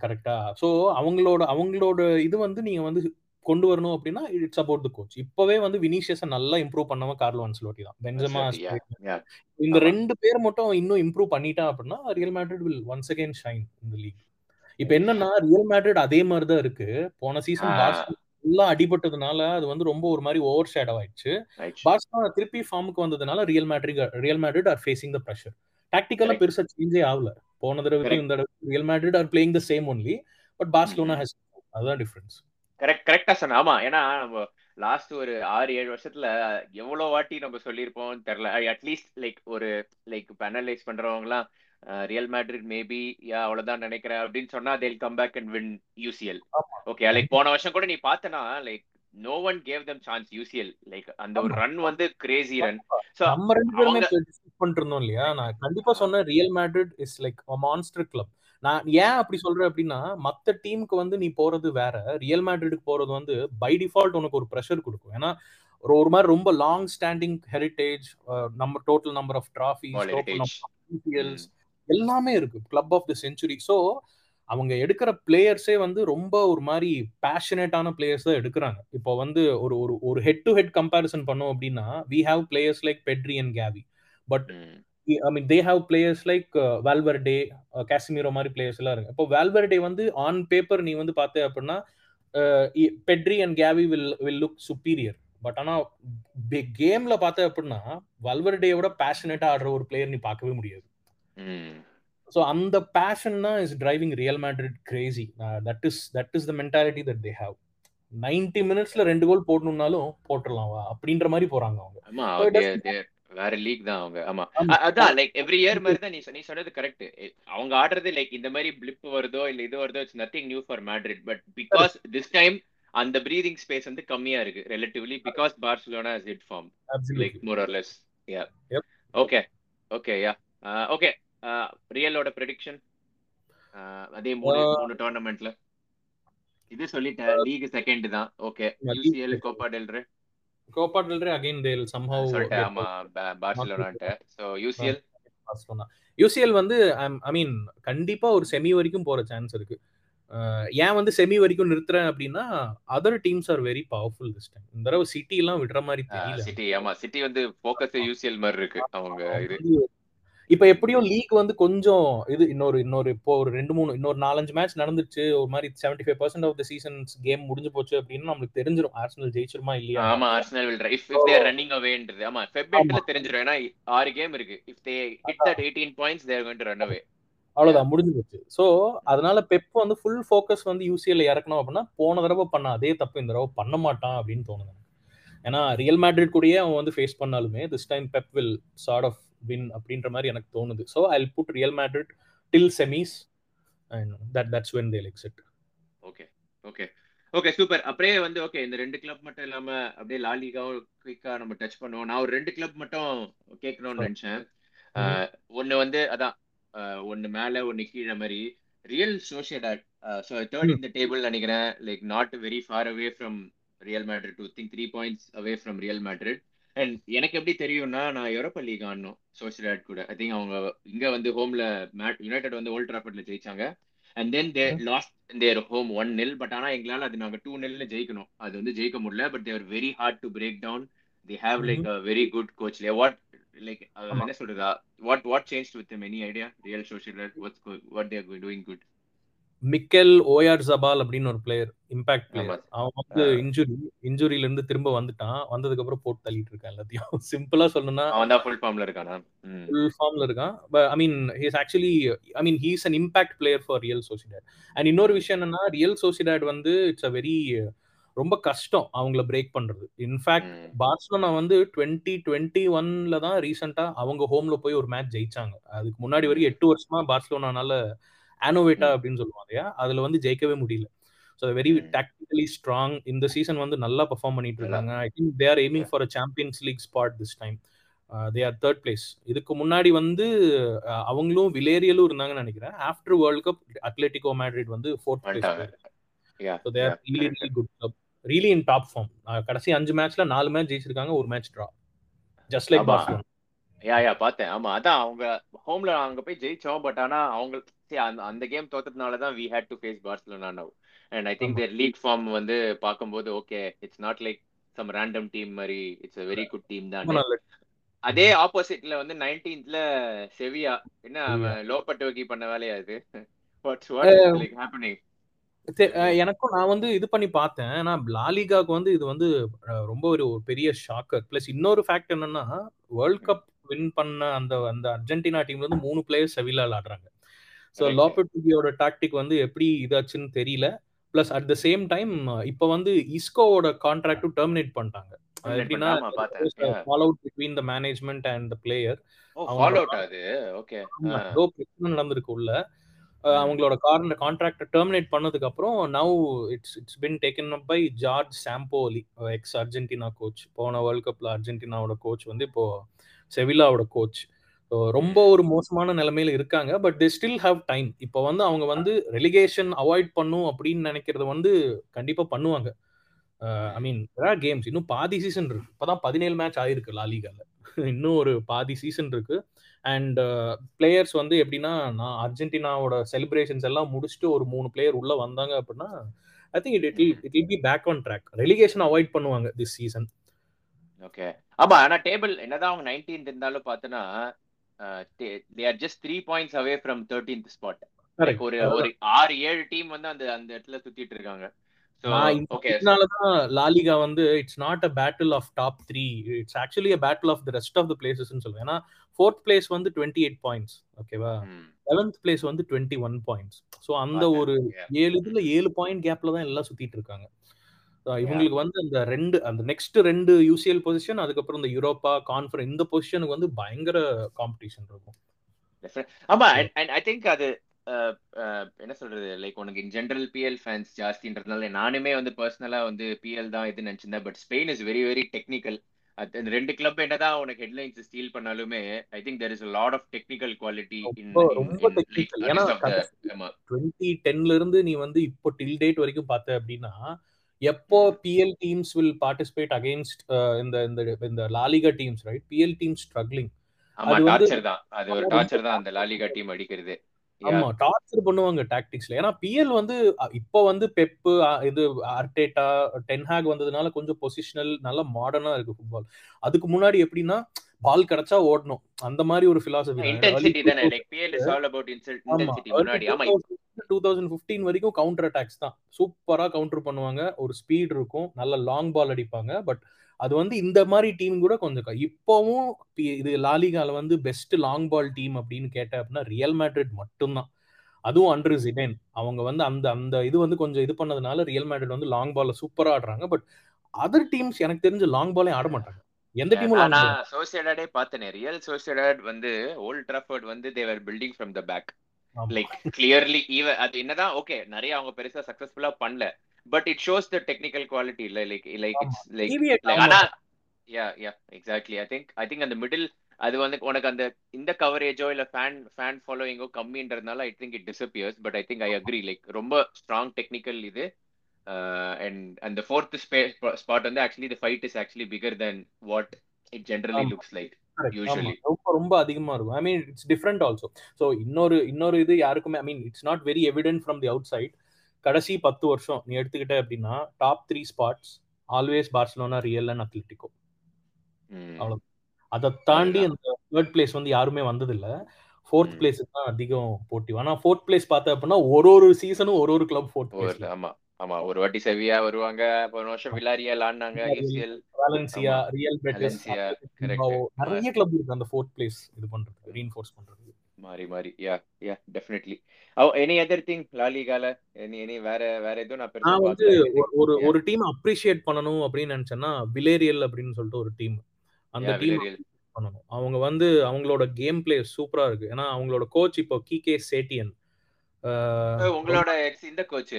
கரெக்டா ஸோ அவங்களோட அவங்களோட இது வந்து நீங்க வந்து கொண்டு வரணும் அப்படின்னா இட்ஸ் அபவுட் த கோச் இப்பவே வந்து வினிஷியஸை நல்லா இம்ப்ரூவ் பண்ணவன் கார்லோ அன்சலோட்டி தான். பெஞ்சமா இந்த ரெண்டு பேர் மட்டும் இன்னும் இம்ப்ரூவ் பண்ணிட்டா அப்படின்னா Real Madrid will once again shine இந்த லீக் இப்ப என்னன்னா ரியல் மேட்ரிட் அதே மாதிரி தான் இருக்கு. போன சீசன் எல்லாம் அடிபட்டதுனால அது வந்து ரொம்ப ஒரு மாதிரி ஓவர் ஷேடோ ஆயிடுச்சு. பார்சலோனா திருப்பி ஃபார்முக்கு வந்ததுனால Real Madrid Real Madrid are facing the pressure டாக்டிக்கலா. பெருசா சேஞ்சே ஆகல. போன தடவைக்கும் இந்த தடவை Real Madrid are playing the same only but Barcelona has அதுதான் டிஃபரன்ஸ் கரெக்ட் கரெக்டா சொன்ன. ஆமா ஏன்னா நம்ம லாஸ்ட் ஒரு ஆறு ஏழு வருஷத்துல எவ்வளவு வாட்டி நம்ம சொல்லியிருப்போம் தெரியல. அட்லீஸ்ட் லைக் ஒரு லைக் இப்போ அனலைஸ் பண்றவங்க எல்லாம் ரியல் மேட்ரிட் மேபி யா அவ்வளவுதான் நினைக்கிறேன் அப்படின்னு சொன்னா they'll come back and win UCL okay like போன வருஷம் கூட நீ பார்த்தனா like no one gave them chance UCL like அந்த ஒரு ரன் வந்து கிரேசி ரன் சோ நம்ம ரெண்டு பேருமே இருந்தோம் இல்லையா? நான் கண்டிப்பா சொன்னேன் Real Madrid is like monster club நான் ஏன் அப்படி சொல்றேன் அப்படின்னா மத்த டீமுக்கு வந்து நீ போறது வேற. ரியல் மேட்ரிடுக்கு போறது வந்து பை டிஃபால்ட் உனக்கு ஒரு ப்ரெஷர் கொடுக்கும். ஏன்னா ஒரு ஒரு மாதிரி ரொம்ப லாங் ஸ்டாண்டிங் ஹெரிட்டேஜ் நம்ம டோட்டல் நம்பர் ஆஃப் டிராஃபிஸ் எல்லாமே இருக்கு. Club of the century so அவங்க எடுக்கிற பிளேயர்ஸே வந்து ரொம்ப ஒரு மாதிரி பேஷனேட்டான பிளேயர்ஸ் தான் எடுக்கிறாங்க. இப்போ வந்து ஒரு ஒரு ஒரு ஹெட் டு ஹெட் கம்பேரிசன் பண்ணோம் அப்படின்னா we have players like Pedri and Gavi but I mean they have players like Valverde Casemiro மாதிரி பிளேயர்ஸ் எல்லாம் இருக்கு இப்போ வால்வர்டே வந்து ஆன் பேப்பர் நீ வந்து பார்த்த அப்படின்னா Pedri and Gavi will will look superior but ஆனா கேம்ல பார்த்த அப்படின்னா வல்வர்டேயோட பேஷனேட்டா ஆடுற ஒரு பிளேயர் நீ பார்க்கவே முடியாது. ஸோ அந்த பேஷன் தான் is driving Real Madrid crazy that is that is the mentality that they have ninety மினிட்ஸ்ல ரெண்டு கோல் போடணும்னாலும் போட்டுடலாம் வா அப்படின்ற மாதிரி போறாங்க அவங்க. வேற லீக் தான் அவங்க. ஆமா. அதான் லைக் எவ்ரி இயர் மாதிரி தான் நீ நீ சொன்னது கரெக்ட் அவங்க ஆடுறது லைக் இந்த மாதிரி பிளிப் வருதோ இல்ல இது வருதோ it's nothing new for Madrid but because this time அந்த பிரீதிங் ஸ்பேஸ் வந்து கம்மியா இருக்கு relatively because Barcelona is it form like. More or less yeah. Okay okay yeah okay ரியலோட prediction அதே மூணு Uh, மூணு டோர்னமெண்ட்ல இது சொல்லிட்டேன் லீக் செகண்ட் தான். Okay UCL. Copa del Rey Copa del Rey again they'll somehow சொல்லிட்டேன் ஆமா பார்சிலோனான்ட்டு. ஸோ யூசிஎல் யூசிஎல் வந்து ஐ மீன் கண்டிப்பா ஒரு செமி வரைக்கும் போற சான்ஸ் இருக்கு. ஏன் வந்து செமி வரைக்கும் நிறுத்துறேன் அப்படின்னா other teams are very powerful this time இந்த தடவை சிட்டி எல்லாம் விடுற மாதிரி தெரியல. சிட்டி ஆமா சிட்டி வந்து ஃபோக்கஸ் யூசிஎல் மாதிரி இருக்கு அவங்க இது. இப்ப எப்படியும் லீக் வந்து கொஞ்சம் இது இன்னொரு இன்னொரு இப்போ ஒரு ரெண்டு மூணு இன்னொரு நாலஞ்சு மேட்ச் நடந்துச்சு ஒரு மாதிரி seventy five percent of the seasons game முடிஞ்சு போச்சு அப்படின்னு நம்மளுக்கு தெரிஞ்சிடும் ஆர்சனல் ஜெயிச்சிருமா இல்லையா? ஆமா Arsenal will if if they're running அவேன்றது ஆமா ஃபெப்ரவரில தெரிஞ்சிரும். ஏன்னா ஆறு கேம் இருக்கு. If they hit that 18 points they're going to run away அவ்வளவுதான் முடிஞ்சு போச்சு. சோ அதனால பெப் வந்து ஃபுல் ஃபோக்கஸ் வந்து யூசிஎல் இறக்கணும் அப்படின்னா போன தடவை பண்ண அதே தப்பு இந்த தடவை பண்ண மாட்டான் அப்படின்னு தோணுது ஏன்னா ரியல் மேட்ரிட் கூடயே அவன் வந்து ஃபேஸ் பண்ணாலுமே this time Pep will sort of win அப்படின்ற மாதிரி எனக்கு தோணுது. So I put Real Madrid till semis and that that's when they'll exit okay okay okay super அப்படியே வந்து ஓகே இந்த ரெண்டு கிளப் மட்டும் இல்லாம அப்படியே லாலிகாவும் குயிக்கா நம்ம டச் பண்ணுவோம். நான் ஒரு ரெண்டு கிளப் மட்டும் கேட்கணும்னு நினைச்சேன். அஹ், ஒண்ணு வந்து அதான் ஒண்ணு மேல ஒண்ணு கீழே மாதிரி ரியல் சோஷியடாட் ஸோ தேர்ட் இந்த டேபிள் நினைக்கிறேன். Like not very far away from Real Madrid to think three points away from Real Madrid and எனக்கு எப்படி தெரியும்னா நான் யூரோப்பா லீக் ஆடணும் சோஷியடாட் கூட. ஐ திங்க் அவங்க இங்க வந்து ஹோம்ல யுனைடெட் வந்து ஓல்ட் ட்ராஃபர்ட்ல ஜெயிச்சாங்க. And then they lost their home one nil but ஆனா எங்களால அது நாங்க டூ நெல்ல ஜெயிக்கணும். அது வந்து ஜெயிக்க முடியல but they're very hard to break down they have like a very good coach what like. என்ன சொல்றதா? What what change with any idea Real Sociedad what's what they're doing good Mikel Oyarzabal அப்படின்னு ஒரு player impact. Player அவன் வந்து injury இன்ஜுரியில இருந்து திரும்ப வந்துட்டான். வந்ததுக்கு அப்புறம் போட்டு தள்ளிட்டு இருக்கான் எல்லாத்தையும். சிம்பிளா சொல்லணும்னா அவன் ஃபுல் ஃபார்ம்ல இருக்கானா. ஃபுல் ஃபார்ம்ல இருக்கான். I mean he's actually I mean he's an impact player for Real Sociedad and இன்னொரு விஷயம் என்னன்னா ரியல் சோசிடாட் வந்து இட்ஸ் அ வெரி ரொம்ப கஷ்டம் அவங்கள பிரேக் பண்றது. In fact. பார்சலோனா வந்து டுவெண்ட்டி டுவெண்ட்டி ஒன்ல தான் ரீசெண்டா அவங்க ஹோம்ல போய் ஒரு மேட்ச் ஜெயிச்சாங்க. அதுக்கு முன்னாடி வரைக்கும் எட்டு வருஷமா பார்சலோனானால ஆனோவேட்டா. அப்படின்னு சொல்லுவாங்க இல்லையா? அதுல வந்து ஜெயிக்கவே முடியல. So very. டாக்டிக்கலி ஸ்ட்ராங் இந்த சீசன் வந்து நல்லா பெர்ஃபார்ம் பண்ணிட்டு. இருக்காங்க. I think they are aiming for a Champions League spot this time they are third place இதுக்கு முன்னாடி வந்து அவங்களும் விலேரியலும் இருந்தாங்கன்னு நினைக்கிறேன். After World Cup Atletico Madrid வந்து fourth place good club really in top form கடைசி அஞ்சு மேட்ச்ல நாலு மேட்ச் ஜெயிச்சிருக்காங்க ஒரு match draw just like yeah yeah பார்த்தேன். ஆமா அதான் அவங்க ஹோம்ல அங்க போய் ஜெயிச்சோம் பட் ஆனா அவங்க அந்த கேம் தோத்ததுனால தான் we had to face Barcelona now and I think. Their league form வந்து பார்க்கும்போது okay it's not like some random team மாதிரி it's a very good team தான். அதே ஆப்போசிட்ல வந்து நைன்டீன்த்ல செவியா என்ன அவன் லோபட்டோக்கி பண்ண வேலையா இது? வாட்ஸ் வாட் லைக் ஹேப்பனிங் எனக்கும் நான் வந்து இது பண்ணி பார்த்தேன். ஆனா லாலிகாக்கு வந்து இது வந்து ரொம்ப ஒரு பெரிய ஷாக்கர் பிளஸ் இன்னொரு ஃபேக்ட் என்னன்னா வேர்ல்ட் கப் வின் பண்ண அந்த அந்த அர்ஜென்டினா டீம்ல இருந்து மூணு பிளேயர்ஸ் செவிலால் ஆடுறாங்க. ஸோ. லாபெட்டியோட டாக்டிக் வந்து எப்படி இதாச்சுன்னு தெரியல. Plus at the same time இப்போ வந்து இஸ்கோவோட கான்ட்ராக்டும் டெர்மினேட் பண்ணிட்டாங்க. எப்படின்னா. Fall out between the management and the player fall out ஆகுது ஓகே ஏதோ பிரச்சனை நடந்திருக்கு உள்ள அவங்களோட கார்ன கான்ட்ராக்ட் டெர்மினேட் பண்ணதுக்கு அப்புறம் now it's it's been taken up by Jorge Sampaoli ex Argentina coach போன வேர்ல்ட் கப்ல அர்ஜென்டினாவோட கோச் வந்து இப்போ செவிலாவோட கோச் ரொம்ப ஒரு மோசமான நிலைமையில இருக்காங்க. But they still have time இப்போ வந்து அவங்க வந்து ரெலிகேஷன் அவாய்ட் பண்ணும் அப்படின்னு நினைக்கிறது வந்து கண்டிப்பா பண்ணுவாங்க. ஐ மீன் கேம்ஸ் இன்னும் பாதி சீசன் இருக்கு. இப்பதான் பதினேழு மேட்ச் ஆயிருக்கு லாலிகால இன்னும் ஒரு பாதி சீசன் இருக்கு. அண்ட் பிளேயர்ஸ் வந்து எப்படின்னா நான் அர்ஜென்டினாவோட செலிப்ரேஷன்ஸ் எல்லாம் முடிச்சுட்டு ஒரு மூணு பிளேயர் உள்ள வந்தாங்க அப்படின்னா I think it it it will be back on track relegation avoid பண்ணுவாங்க திஸ் சீசன் ஓகே ஆமா ஆனா டேபிள் என்னதான் அவங்க நைன்டீன்த் இருந்தாலும் பார்த்தனா they are just three points away from thirteenth spot ஒரு ஒரு ஆறு ஏழு டீம் வந்து அந்த அந்த இடத்துல சுத்திட்டு இருக்காங்க. இதனாலதான் லாலிகா வந்து it's not a battle of top three it's actually a battle of the rest of the places சொல்லுவேன். ஏன்னா ஃபோர்த் பிளேஸ் வந்து டுவெண்ட்டி எயிட் பாயிண்ட்ஸ் ஓகேவா லெவன்த் பிளேஸ் வந்து டுவெண்ட்டி ஒன் பாயிண்ட்ஸ் ஸோ அந்த ஒரு ஏழு இதுல ஏழு பாயிண்ட் கேப்ல தான் எல்லாம் சுத்திட்டு இருக்காங்க. இவங்களுக்கு வந்து அந்த ரெண்டு அந்த நெக்ஸ்ட் ரெண்டு யூசிஎல் பொசிஷன் அதுக்கப்புறம் இந்த யூரோப்பா கான்ஃபரன்ஸ் இந்த பொசிஷனுக்கு வந்து பயங்கர காம்படிஷன் இருக்கும். ஆமா ஐ திங்க் அது என்ன சொல்றது? லைக் உனக்கு இன் ஜென்ரல் பிஎல் ஃபேன்ஸ் ஜாஸ்தின்றதுனால நானுமே வந்து பர்சனலா வந்து பிஎல் தான் இது நினைச்சிருந்தேன். But Spain is very very technical அந்த ரெண்டு கிளப் என்னதான் உனக்கு ஹெட்லைன்ஸ் ஸ்டீல் பண்ணாலுமே I think there is lot of technical quality in ரொம்ப டெக்னிக்கல் ஏன்னா டுவெண்ட்டி டென்ல இருந்து நீ வந்து இப்போ டில் டேட் வரைக்கும் பார்த்த அப்படின்னா எப்போ PL teams will participate against இந்த இந்த இந்த La Liga teams right PL team struggling ஆமா டார்ச்சர் தான். அது ஒரு டார்ச்சர் தான் அந்த லாலிகா டீம் அடிக்கிறது. ஆமா டார்ச்சர் பண்ணுவாங்க டாக்டிக்ஸ்ல ஏன்னா பிஎல் வந்து இப்போ வந்து பெப்பு இது அர்டேட்டா டென்ஹாக் வந்ததுனால கொஞ்சம் பொசிஷனல் நல்ல மாடர்னா இருக்கு ஃபுட்பால் அதுக்கு முன்னாடி எப்படின்னா பால் கிடைச்சா ஓடணும். அந்த மாதிரி ஒரு பிலாசபி டூ தௌசண்ட் ஃபிஃப்டீன் வரைக்கும் கவுண்டர் அட்டாக்ஸ் தான். சூப்பரா கவுண்டர் பண்ணுவாங்க. ஒரு ஸ்பீட் இருக்கும். நல்ல லாங் பால் அடிப்பாங்க. பட் அது வந்து இந்த மாதிரி டீம் கூட கொஞ்சம் இப்போவும் இது லாலிகால வந்து பெஸ்ட் லாங் பால் டீம் அப்படின்னு கேட்ட அப்படின்னா ரியல் மேட்ரிட் மட்டும்தான். அதுவும் அண்டர் ஜிடேன் அவங்க வந்து அந்த அந்த இது வந்து கொஞ்சம் இது பண்ணதுனால ரியல் மேட்ரிட் வந்து லாங் பால்ல சூப்பரா ஆடுறாங்க. பட் அதர் டீம்ஸ் எனக்கு தெரிஞ்சு லாங் பாலே ஆட மாட்டாங்க. எந்த டீமும் நான் சோசியடாடே பார்த்தனே. ரியல் சோசியடாட் வந்து ஓல்ட் ட்ராஃபர்ட் வந்து they were building from the back like clearly even அது என்னதான் ஓகே நிறைய அவங்க பெருசா சக்சஸ்ஃபுல்லா பண்ணல. But it shows the technical quality இல்ல லைக் லைக் இட்ஸ் லைக் ஆனா yeah yeah exactly I think I think அந்த மிடில் அது வந்து உனக்கு அந்த இந்த கவரேஜோ இல்ல ஃபேன் ஃபேன் ஃபாலோவிங்கோ கம்மின்றதுனால I think it disappears but I think I agree like ரொம்ப ஸ்ட்ராங் டெக்னிக்கல் இது. அண்ட் அந்த ஃபோர்த் ஸ்பாட் வந்து actually the fight is actually bigger then what it generally looks like ரொம்ப ரொம்ப அதிகமா இருக்கும். I mean it's different also so இன்னொரு இன்னொரு இது யாருக்குமே I mean it's not very evident from the outside கடைசி பத்து வருஷம் நீ எடுத்துக்கிட்ட அப்படின்னா top three spots always Barcelona real and Atletico அவ்வளோ அதை தாண்டி அந்த தேர்ட் பிளேஸ் வந்து யாருமே வந்ததில்ல. ஃபோர்த் பிளேஸ் தான் அதிகம் போட்டி. ஆனா ஃபோர்த் பிளேஸ் பார்த்த அப்படின்னா ஒரு ஒரு சீசனும் ஒரு ஒரு கிளப் ஃபோர்த் பிளேஸ் ஆமா. ஆமா ஒரு வாட்டி செவியா வருவாங்க போன வருஷம் வில்லாரியல் ஆடினாங்க யூசிஎல் வாலன்சியா ரியல் பெட்டிஸ் நிறைய கிளப் இருக்கு அந்த ஃபோர்த் பிளேஸ் இது பண்றதுக்கு ரீஇன்ஃபோர்ஸ் பண்றதுக்கு. மாறி மாறி. Yeah yeah definitely oh any other thing லாலிகால any any வேற வேற எதுவும் நான் பெருசா வந்து ஒரு ஒரு டீம் அப்ரிஷியேட் பண்ணணும் அப்படின்னு நினைச்சேன்னா விலேரியல் அப்படின்னு சொல்லிட்டு ஒரு டீம் அந்த டீம் பண்ணணும். அவங்க வந்து அவங்களோட கேம் பிளே சூப்பரா இருக்கு. ஏன்னா அவங்களோட கோச் இப்போ கே சேட்டியன் உங்களோட இந்த கோச்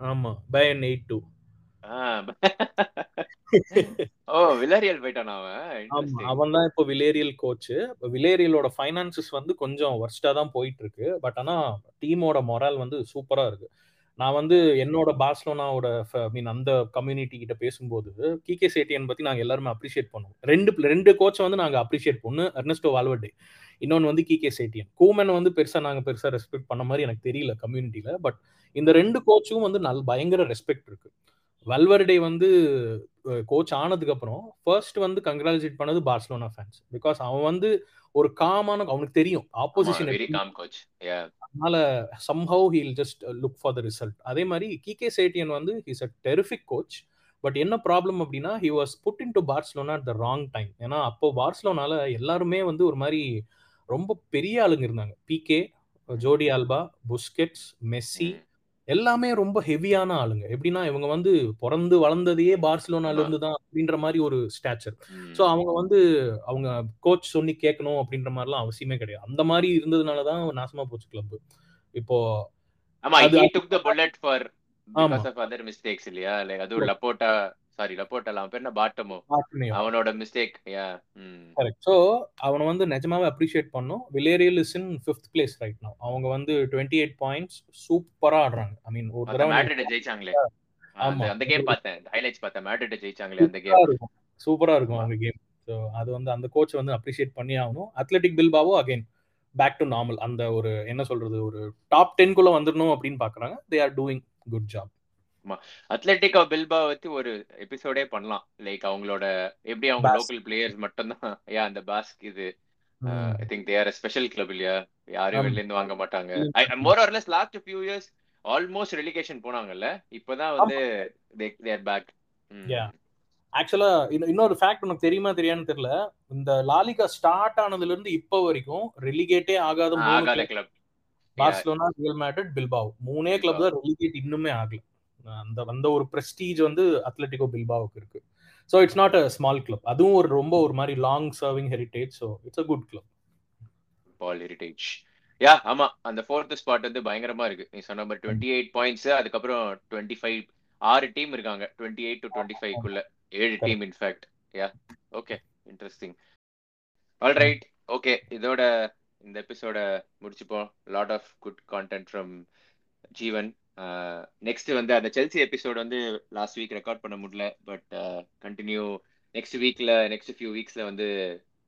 ஆமா பயன் எயிட் டூ ஓ விலேரியல் போயிட்டான் அவன்? அவன் தான் இப்போ விலேரியல் கோச் விலேரியலோட ஃபைனான்சஸ் வந்து கொஞ்சம் வர்ஸ்டா தான் போயிட்டு இருக்கு பட் ஆனா டீமோட மொரால் வந்து சூப்பரா இருக்கு. நான் வந்து என்னோட பார்சலோனாவோட மீன் அந்த கம்யூனிட்டி கிட்ட பேசும்போது கே சேட்டியன் பத்தி நாங்க எல்லாருமே அப்ரிஷியேட் பண்ணுவோம். ரெண்டு ரெண்டு கோச்சை வந்து நாங்க அப்ரிஷியேட் பண்ணு அர்னஸ்டோ வால்வர்டே இன்னொன்று வந்து கே சேட்டியன் கூமன் வந்து பெருசா நாங்க பெருசா ரெஸ்பெக்ட் பண்ண மாதிரி எனக்கு தெரியல கம்யூனிட்டியில பட் இந்த ரெண்டு கோச்சும் வந்து நல் பயங்கர ரெஸ்பெக்ட் இருக்கு. வல்வர்டே வந்து கோச் ஆனதுக்கு அப்புறம் ஃபர்ஸ்ட் வந்து கங்க்ராச்சுலேட் பண்ணது பார்சலோனா ஃபேன்ஸ் பிகாஸ் அவன் வந்து ஒரு காமான அவனுக்கு தெரியும். ஆப்போசிஷன் வெரி காம் கோச் அதனால somehow he'll just look for the result அதே மாதிரி கிகே சேட்டியன் வந்து is a terrific coach but என்ன ப்ராப்ளம் அப்படின்னா he was put in to Barcelona at the wrong time ஏன்னா அப்போ பார்சலோனால எல்லாருமே வந்து ஒரு மாதிரி ரொம்ப பெரிய ஆளுங்க இருந்தாங்க. பிகே ஜோடி ஆல்பா புஸ்கெட்ஸ் மெஸ்ஸி எல்லாமே ரொம்ப ஹெவியான ஆளுங்க. எப்படின்னா இவங்க வந்து பிறந்து வளர்ந்ததையே பார்சலோனால இருந்து தான் அப்படின்ற மாதிரி ஒரு ஸ்டாச்சர் ஸோ அவங்க வந்து அவங்க கோச் சொல்லி கேட்கணும் அப்படின்ற மாதிரிலாம் அவசியமே கிடையாது. அந்த மாதிரி இருந்ததுனால தான் நாசமா போச்சு கிளப் இப்போ ஆமா he took the bullet for because of other mistakes இல்லையா? லைக் அது லப்போட்டா சாரி லப்போட்டா அவன் பேர் என்ன பாட்டமோ அவனோட மிஸ்டேக் யா கரெக்ட் சோ அவனை வந்து நிஜமாவே அப்ரிஷியேட் பண்ணோம். Villarreal is in fifth place right now அவங்க வந்து டுவெண்ட்டி எயிட் பாயிண்ட்ஸ் சூப்பரா ஆடுறாங்க. ஐ மீன் ஒரு தடவை மேட்ரிட் ஜெயிச்சாங்களே. ஆமா. அந்த கேம் பார்த்தேன். ஹைலைட்ஸ் பார்த்தேன். மேட்ரிட் ஜெயிச்சாங்களே அந்த கேம் சூப்பரா இருக்கும். அவங்க கேம் ஸோ அது வந்து அந்த கோச் வந்து அப்ரிஷியேட் பண்ணி ஆகணும். Athletic Bilbao again back to normal அந்த ஒரு என்ன சொல்றது ஒரு டாப் டென்குள்ள வந்துடணும் அப்படின்னு பாக்குறாங்க they are doing good job Atletico Bilbao வச்சு ஒரு எபிசோடே பண்ணலாம். லைக் அவங்களோட எப்படி அவங்க லோக்கல் பிளேயர்ஸ் மட்டும் தான் யா அந்த பாஸ்க் இது I think they are special club இல்லையா? யாரும் வெளில இருந்து வாங்க மாட்டாங்க. More or less last few years almost relegation போனாங்கல்ல. இப்போதான் வந்து தே ஆர் பேக் ஆக்சுவலா இன்னொரு ஃபேக்ட் உனக்கு தெரியுமா தெரியான்னு தெரியல. இந்த லாலிகா ஸ்டார்ட் ஆனதுல இருந்து இப்போ வரைக்கும் ரெலிகேட்டே ஆகாத ஆகாத club Barcelona Real Madrid Bilbao மூணே கிளப் தான் ரெலிகேட் இன்னுமே ஆகல. அந்த அந்த ஒரு பிரஸ்டீஜ் வந்து அத்லெட்டிகோ பில்பாவுக்கு இருக்கு. So it's not a small club அதுவும் ஒரு ரொம்ப ஒரு மாதிரி long serving heritage so it's a good club ball heritage yeah ஆமா அந்த ஃபோர்த் ஸ்பாட் வந்து பயங்கரமா இருக்கு. நீ சொன்ன மாதிரி டுவெண்ட்டி எயிட் பாயிண்ட்ஸ் அதுக்கப்புறம் டுவெண்ட்டி ஃபைவ் ஆறு டீம் இருக்காங்க. டுவெண்ட்டி எயிட் டு டுவெண்ட்டி ஃபைவ்க்குள்ள ஏழு team in fact yeah okay interesting all right okay இதோட இந்த எபிசோட முடிச்சுப்போம். Lot of good content from Jeevan next வந்து அந்த செல்சி எபிசோட் வந்து லாஸ்ட் வீக் ரெக்கார்ட் பண்ண முடியல பட் கண்டினியூ நெக்ஸ்ட் வீக்ல நெக்ஸ்ட் ஃபியூ வீக்ஸ்ல வந்து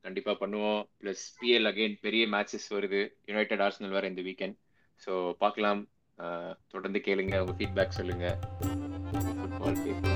கண்டிப்பா பண்ணுவோம். பிளஸ் பிஎல் அகைன் பெரிய மேட்சஸ் வருது. யுனைடெட் ஆர்சனல் வர இந்த வீக்கெண்ட் ஸோ பார்க்கலாம். தொடர்ந்து கேளுங்க. உங்க ஃபீட்பேக் சொல்லுங்க. ஃபுட்பால் பேசுவோம்.